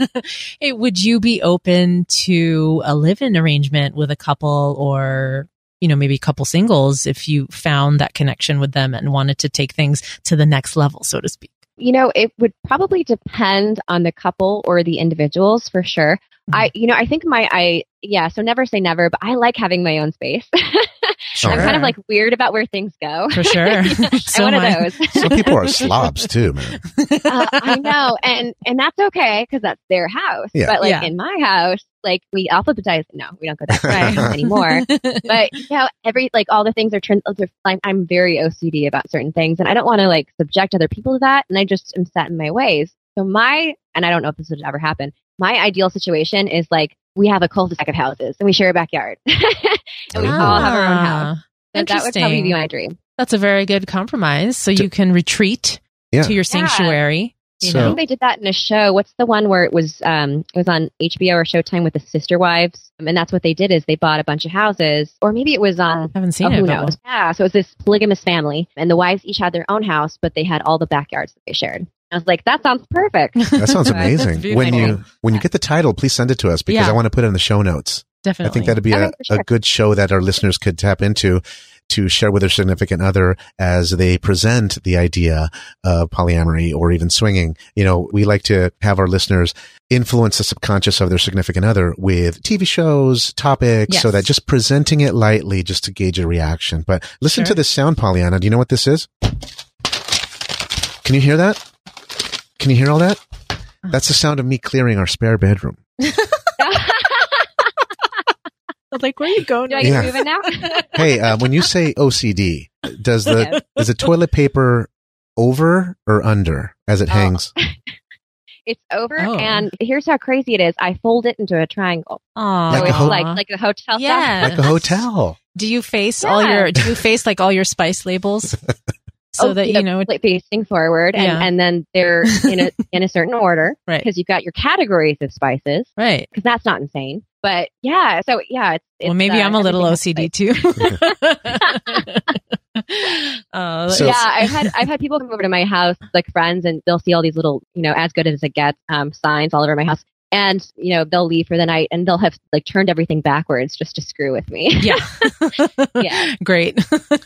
hey, would you be open to a live-in arrangement with a couple or you know, maybe a couple singles if you found that connection with them and wanted to take things to the next level, so to speak? You know, it would probably depend on the couple or the individuals for sure. Mm-hmm. I, you know, I think my, I, yeah, so never say never, but I like having my own space. Sure. [LAUGHS] I'm kind of like weird about where things go. For sure. [LAUGHS] [LAUGHS] so I'm one of those. Some people are slobs too, man. Uh, I know. And, and that's okay because that's their house. Yeah. But like yeah. in my house, like we alphabetize. No, we don't go that far anymore. But you know, every, like all the things are turned, I'm, I'm very OCD about certain things and I don't want to like subject other people to that. And I just am set in my ways. So my, and I don't know if this would ever happen, my ideal situation is like we have a cul-de-sac of houses and we share a backyard [LAUGHS] and we ah, all have our own house. And that would probably be my dream. That's a very good compromise. So you can retreat yeah. to your sanctuary. Yeah. So, I think they did that in a show. What's the one where it was um it was on HBO or Showtime with the sister wives? And that's what they did is they bought a bunch of houses, or maybe it was on. I haven't seen oh, it. Who knows? Yeah, so it was this polygamous family, and the wives each had their own house, but they had all the backyards that they shared. I was like, that sounds perfect. [LAUGHS] That sounds amazing. when you when you get the title, please send it to us because yeah. I want to put it in the show notes. Definitely. I think that'd be a, sure. a good show that our listeners could tap into to share with their significant other as they present the idea of polyamory or even swinging. You know, we like to have our listeners influence the subconscious of their significant other with TV shows, topics, yes. so that just presenting it lightly just to gauge a reaction. But listen sure. to this sound, PolyAnna. Do you know what this is? Can you hear that? Can you hear all that? That's the sound of me clearing our spare bedroom. [LAUGHS] like, where are you going? Do I get yeah. moving now? [LAUGHS] hey, uh, when you say OCD, does the yeah. is the toilet paper over or under as it oh. hangs? [LAUGHS] It's over, oh. and here's how crazy it is. I fold it into a triangle. Oh, so like it's ho- like like a hotel. Yeah, like a hotel. Do you face yeah. all your? Do you face like all your spice labels? So oh, that you know like facing forward and, yeah. and then they're in a [LAUGHS] in a certain order right. because you've got your categories of spices. Right. Because that's not insane. But yeah so yeah it's, it's well maybe uh, i'm a little ocd too. [LAUGHS] [LAUGHS] Uh, so, yeah i've had i've had people come over to my house like friends and they'll see all these little you know as good as it gets um, signs all over my house. And you know they'll leave for the night and they'll have like turned everything backwards just to screw with me. Yeah. Yeah. Great. Yeah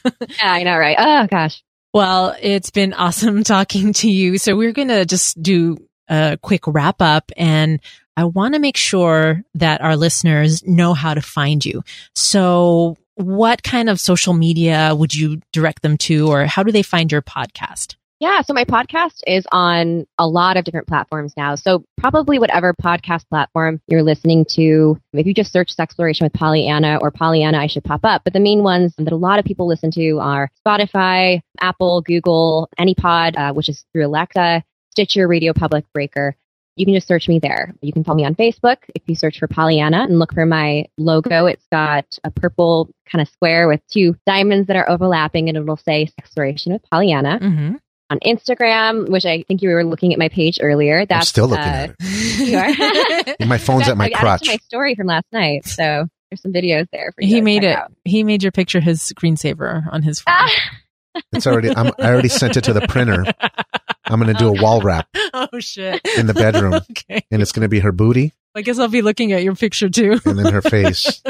i know right? Oh gosh well, it's been [LAUGHS] awesome talking to you. So we're going to just do a quick wrap up and I want to make sure that our listeners know how to find you. So what kind of social media would you direct them to or how do they find your podcast? Yeah, so my podcast is on a lot of different platforms now. So probably whatever podcast platform you're listening to, if you just search Sexploration with PolyAnna or PolyAnna, I should pop up. But the main ones that a lot of people listen to are Spotify, Apple, Google, AnyPod, uh, which is through Alexa, Stitcher, Radio Public, Breaker. You can just search me there. You can follow me on Facebook if you search for PolyAnna and look for my logo. It's got a purple kind of square with two diamonds that are overlapping and it'll say Sexploration with PolyAnna. Mm-hmm on Instagram, which I think you were looking at my page earlier. That's I'm still looking uh, at it. You are. [LAUGHS] [LAUGHS] my phone's at my I crotch. my story from last night, so there's some videos there for you. He made it. Out. He made your picture his screensaver on his phone. [LAUGHS] it's already. I'm, I already sent it to the printer. I'm going to do a wall wrap. Oh shit! In the bedroom, okay. and it's going to be her booty. I guess I'll be looking at your picture too, and then her face.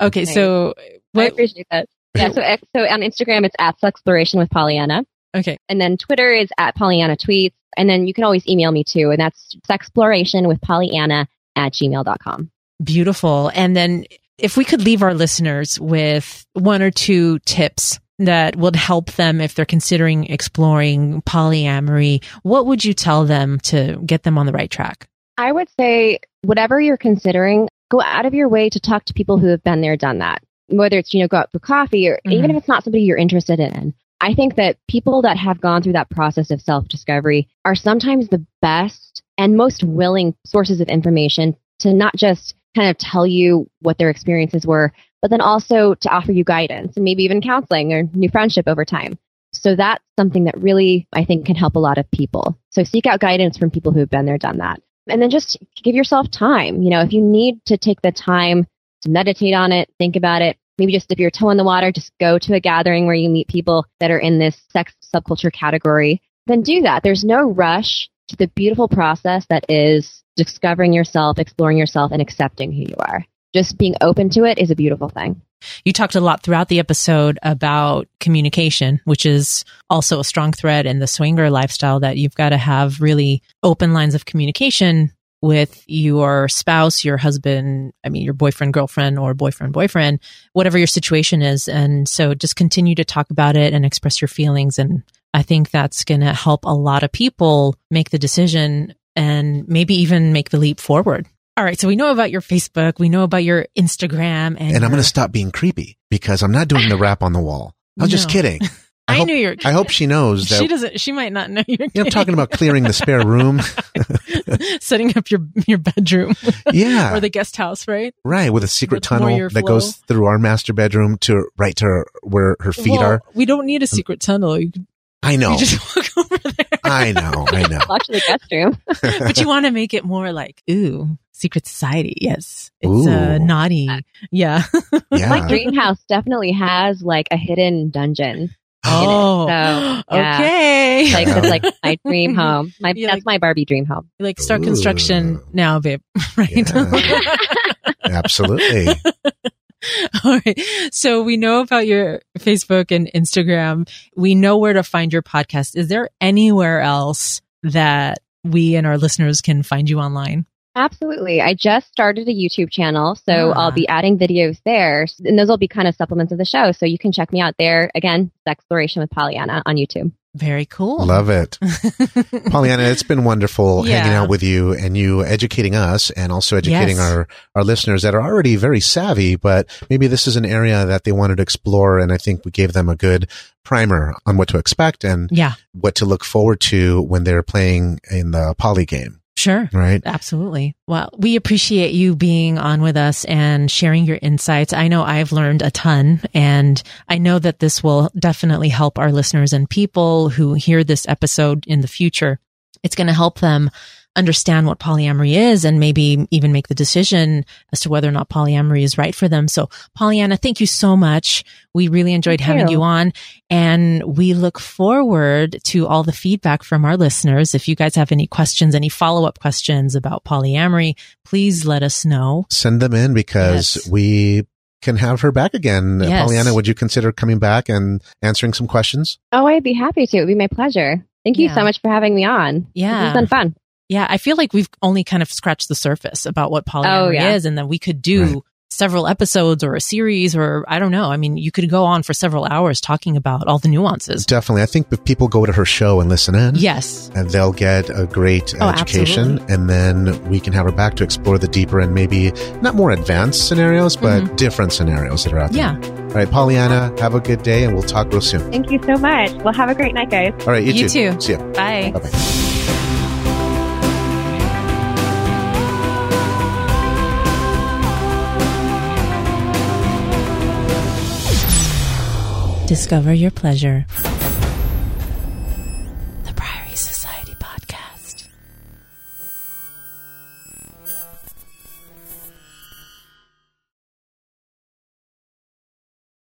okay, so what, I appreciate that. Yeah, so so on Instagram it's at Sexploration with PolyAnna. Okay. And then Twitter is at PolyAnna Tweets. And then you can always email me too. And that's sexploration with PolyAnna at gmail.com. Beautiful. And then if we could leave our listeners with one or two tips that would help them if they're considering exploring polyamory, what would you tell them to get them on the right track? I would say, whatever you're considering, go out of your way to talk to people who have been there, done that. Whether it's, you know, go out for coffee or mm-hmm. even if it's not somebody you're interested in. I think that people that have gone through that process of self discovery are sometimes the best and most willing sources of information to not just kind of tell you what their experiences were, but then also to offer you guidance and maybe even counseling or new friendship over time. So that's something that really I think can help a lot of people. So seek out guidance from people who have been there, done that. And then just give yourself time. You know, if you need to take the time to meditate on it, think about it. Maybe just dip your toe in the water, just go to a gathering where you meet people that are in this sex subculture category. Then do that. There's no rush to the beautiful process that is discovering yourself, exploring yourself, and accepting who you are. Just being open to it is a beautiful thing. You talked a lot throughout the episode about communication, which is also a strong thread in the swinger lifestyle that you've got to have really open lines of communication with your spouse, your husband, I mean, your boyfriend, girlfriend, or boyfriend, boyfriend, whatever your situation is. And so just continue to talk about it and express your feelings. And I think that's going to help a lot of people make the decision and maybe even make the leap forward. All right. So we know about your Facebook. We know about your Instagram. And, and I'm going to stop being creepy because I'm not doing the rap on the wall. I was no. just kidding. [LAUGHS] I, I hope, knew you're. I hope she knows [LAUGHS] that she doesn't. She might not know you're. You know, I'm talking about clearing the spare room, [LAUGHS] [LAUGHS] setting up your your bedroom, yeah, or the guest house, right? Right, with a secret tunnel that goes through our master bedroom to right to her, where her feet well, are. We don't need a secret tunnel. You I know. You just walk over there. I know. I know. Watch the guest room. but you want to make it more like, ooh, secret society. Yes. It's uh, naughty. Yeah. yeah. My dream house definitely has like a hidden dungeon. Oh, so, [GASPS] yeah. okay. Like it's like my [LAUGHS] dream home. My that's like, my Barbie dream home. You like start Ooh. construction now, babe. [LAUGHS] Right? Yeah. [LAUGHS] Absolutely. All right. So we know about your Facebook and Instagram. We know where to find your podcast. Is there anywhere else that we and our listeners can find you online? Absolutely. I just started a YouTube channel, so ah. I'll be adding videos there, and those will be kind of supplements of the show. So you can check me out there. Again, Sexploration with PolyAnna on YouTube. Very cool. Love it. [LAUGHS] PolyAnna, it's been wonderful yeah. hanging out with you and you educating us and also educating yes. our, our listeners that are already very savvy, but maybe this is an area that they wanted to explore. And I think we gave them a good primer on what to expect and yeah. what to look forward to when they're playing in the poly game. Sure. Right. Absolutely. Well, we appreciate you being on with us and sharing your insights. I know I've learned a ton and I know that this will definitely help our listeners and people who hear this episode in the future. It's going to help them understand what polyamory is and maybe even make the decision as to whether or not polyamory is right for them. So PolyAnna, thank you so much. We really enjoyed thank having you. you on and we look forward to all the feedback from our listeners. If you guys have any questions, any follow up questions about polyamory, please let us know. Send them in because yes. we can have her back again. Uh, yes. PolyAnna, would you consider coming back and answering some questions? Oh, I'd be happy to. It would be my pleasure. Thank you yeah. so much for having me on. Yeah. It's been fun. Yeah, I feel like we've only kind of scratched the surface about what polyamory oh, yeah. is, and then we could do right. several episodes or a series, or I don't know. I mean, you could go on for several hours talking about all the nuances. Definitely, I think if people go to her show and listen in, yes, and they'll get a great oh, education, absolutely. and then we can have her back to explore the deeper and maybe not more advanced scenarios, but mm-hmm. different scenarios that are out there. Yeah. All right, PolyAnna, have a good day, and we'll talk real soon. Thank you so much. Well, have a great night, guys. All right, you, you too. too. See you. Bye. Bye. Discover your pleasure.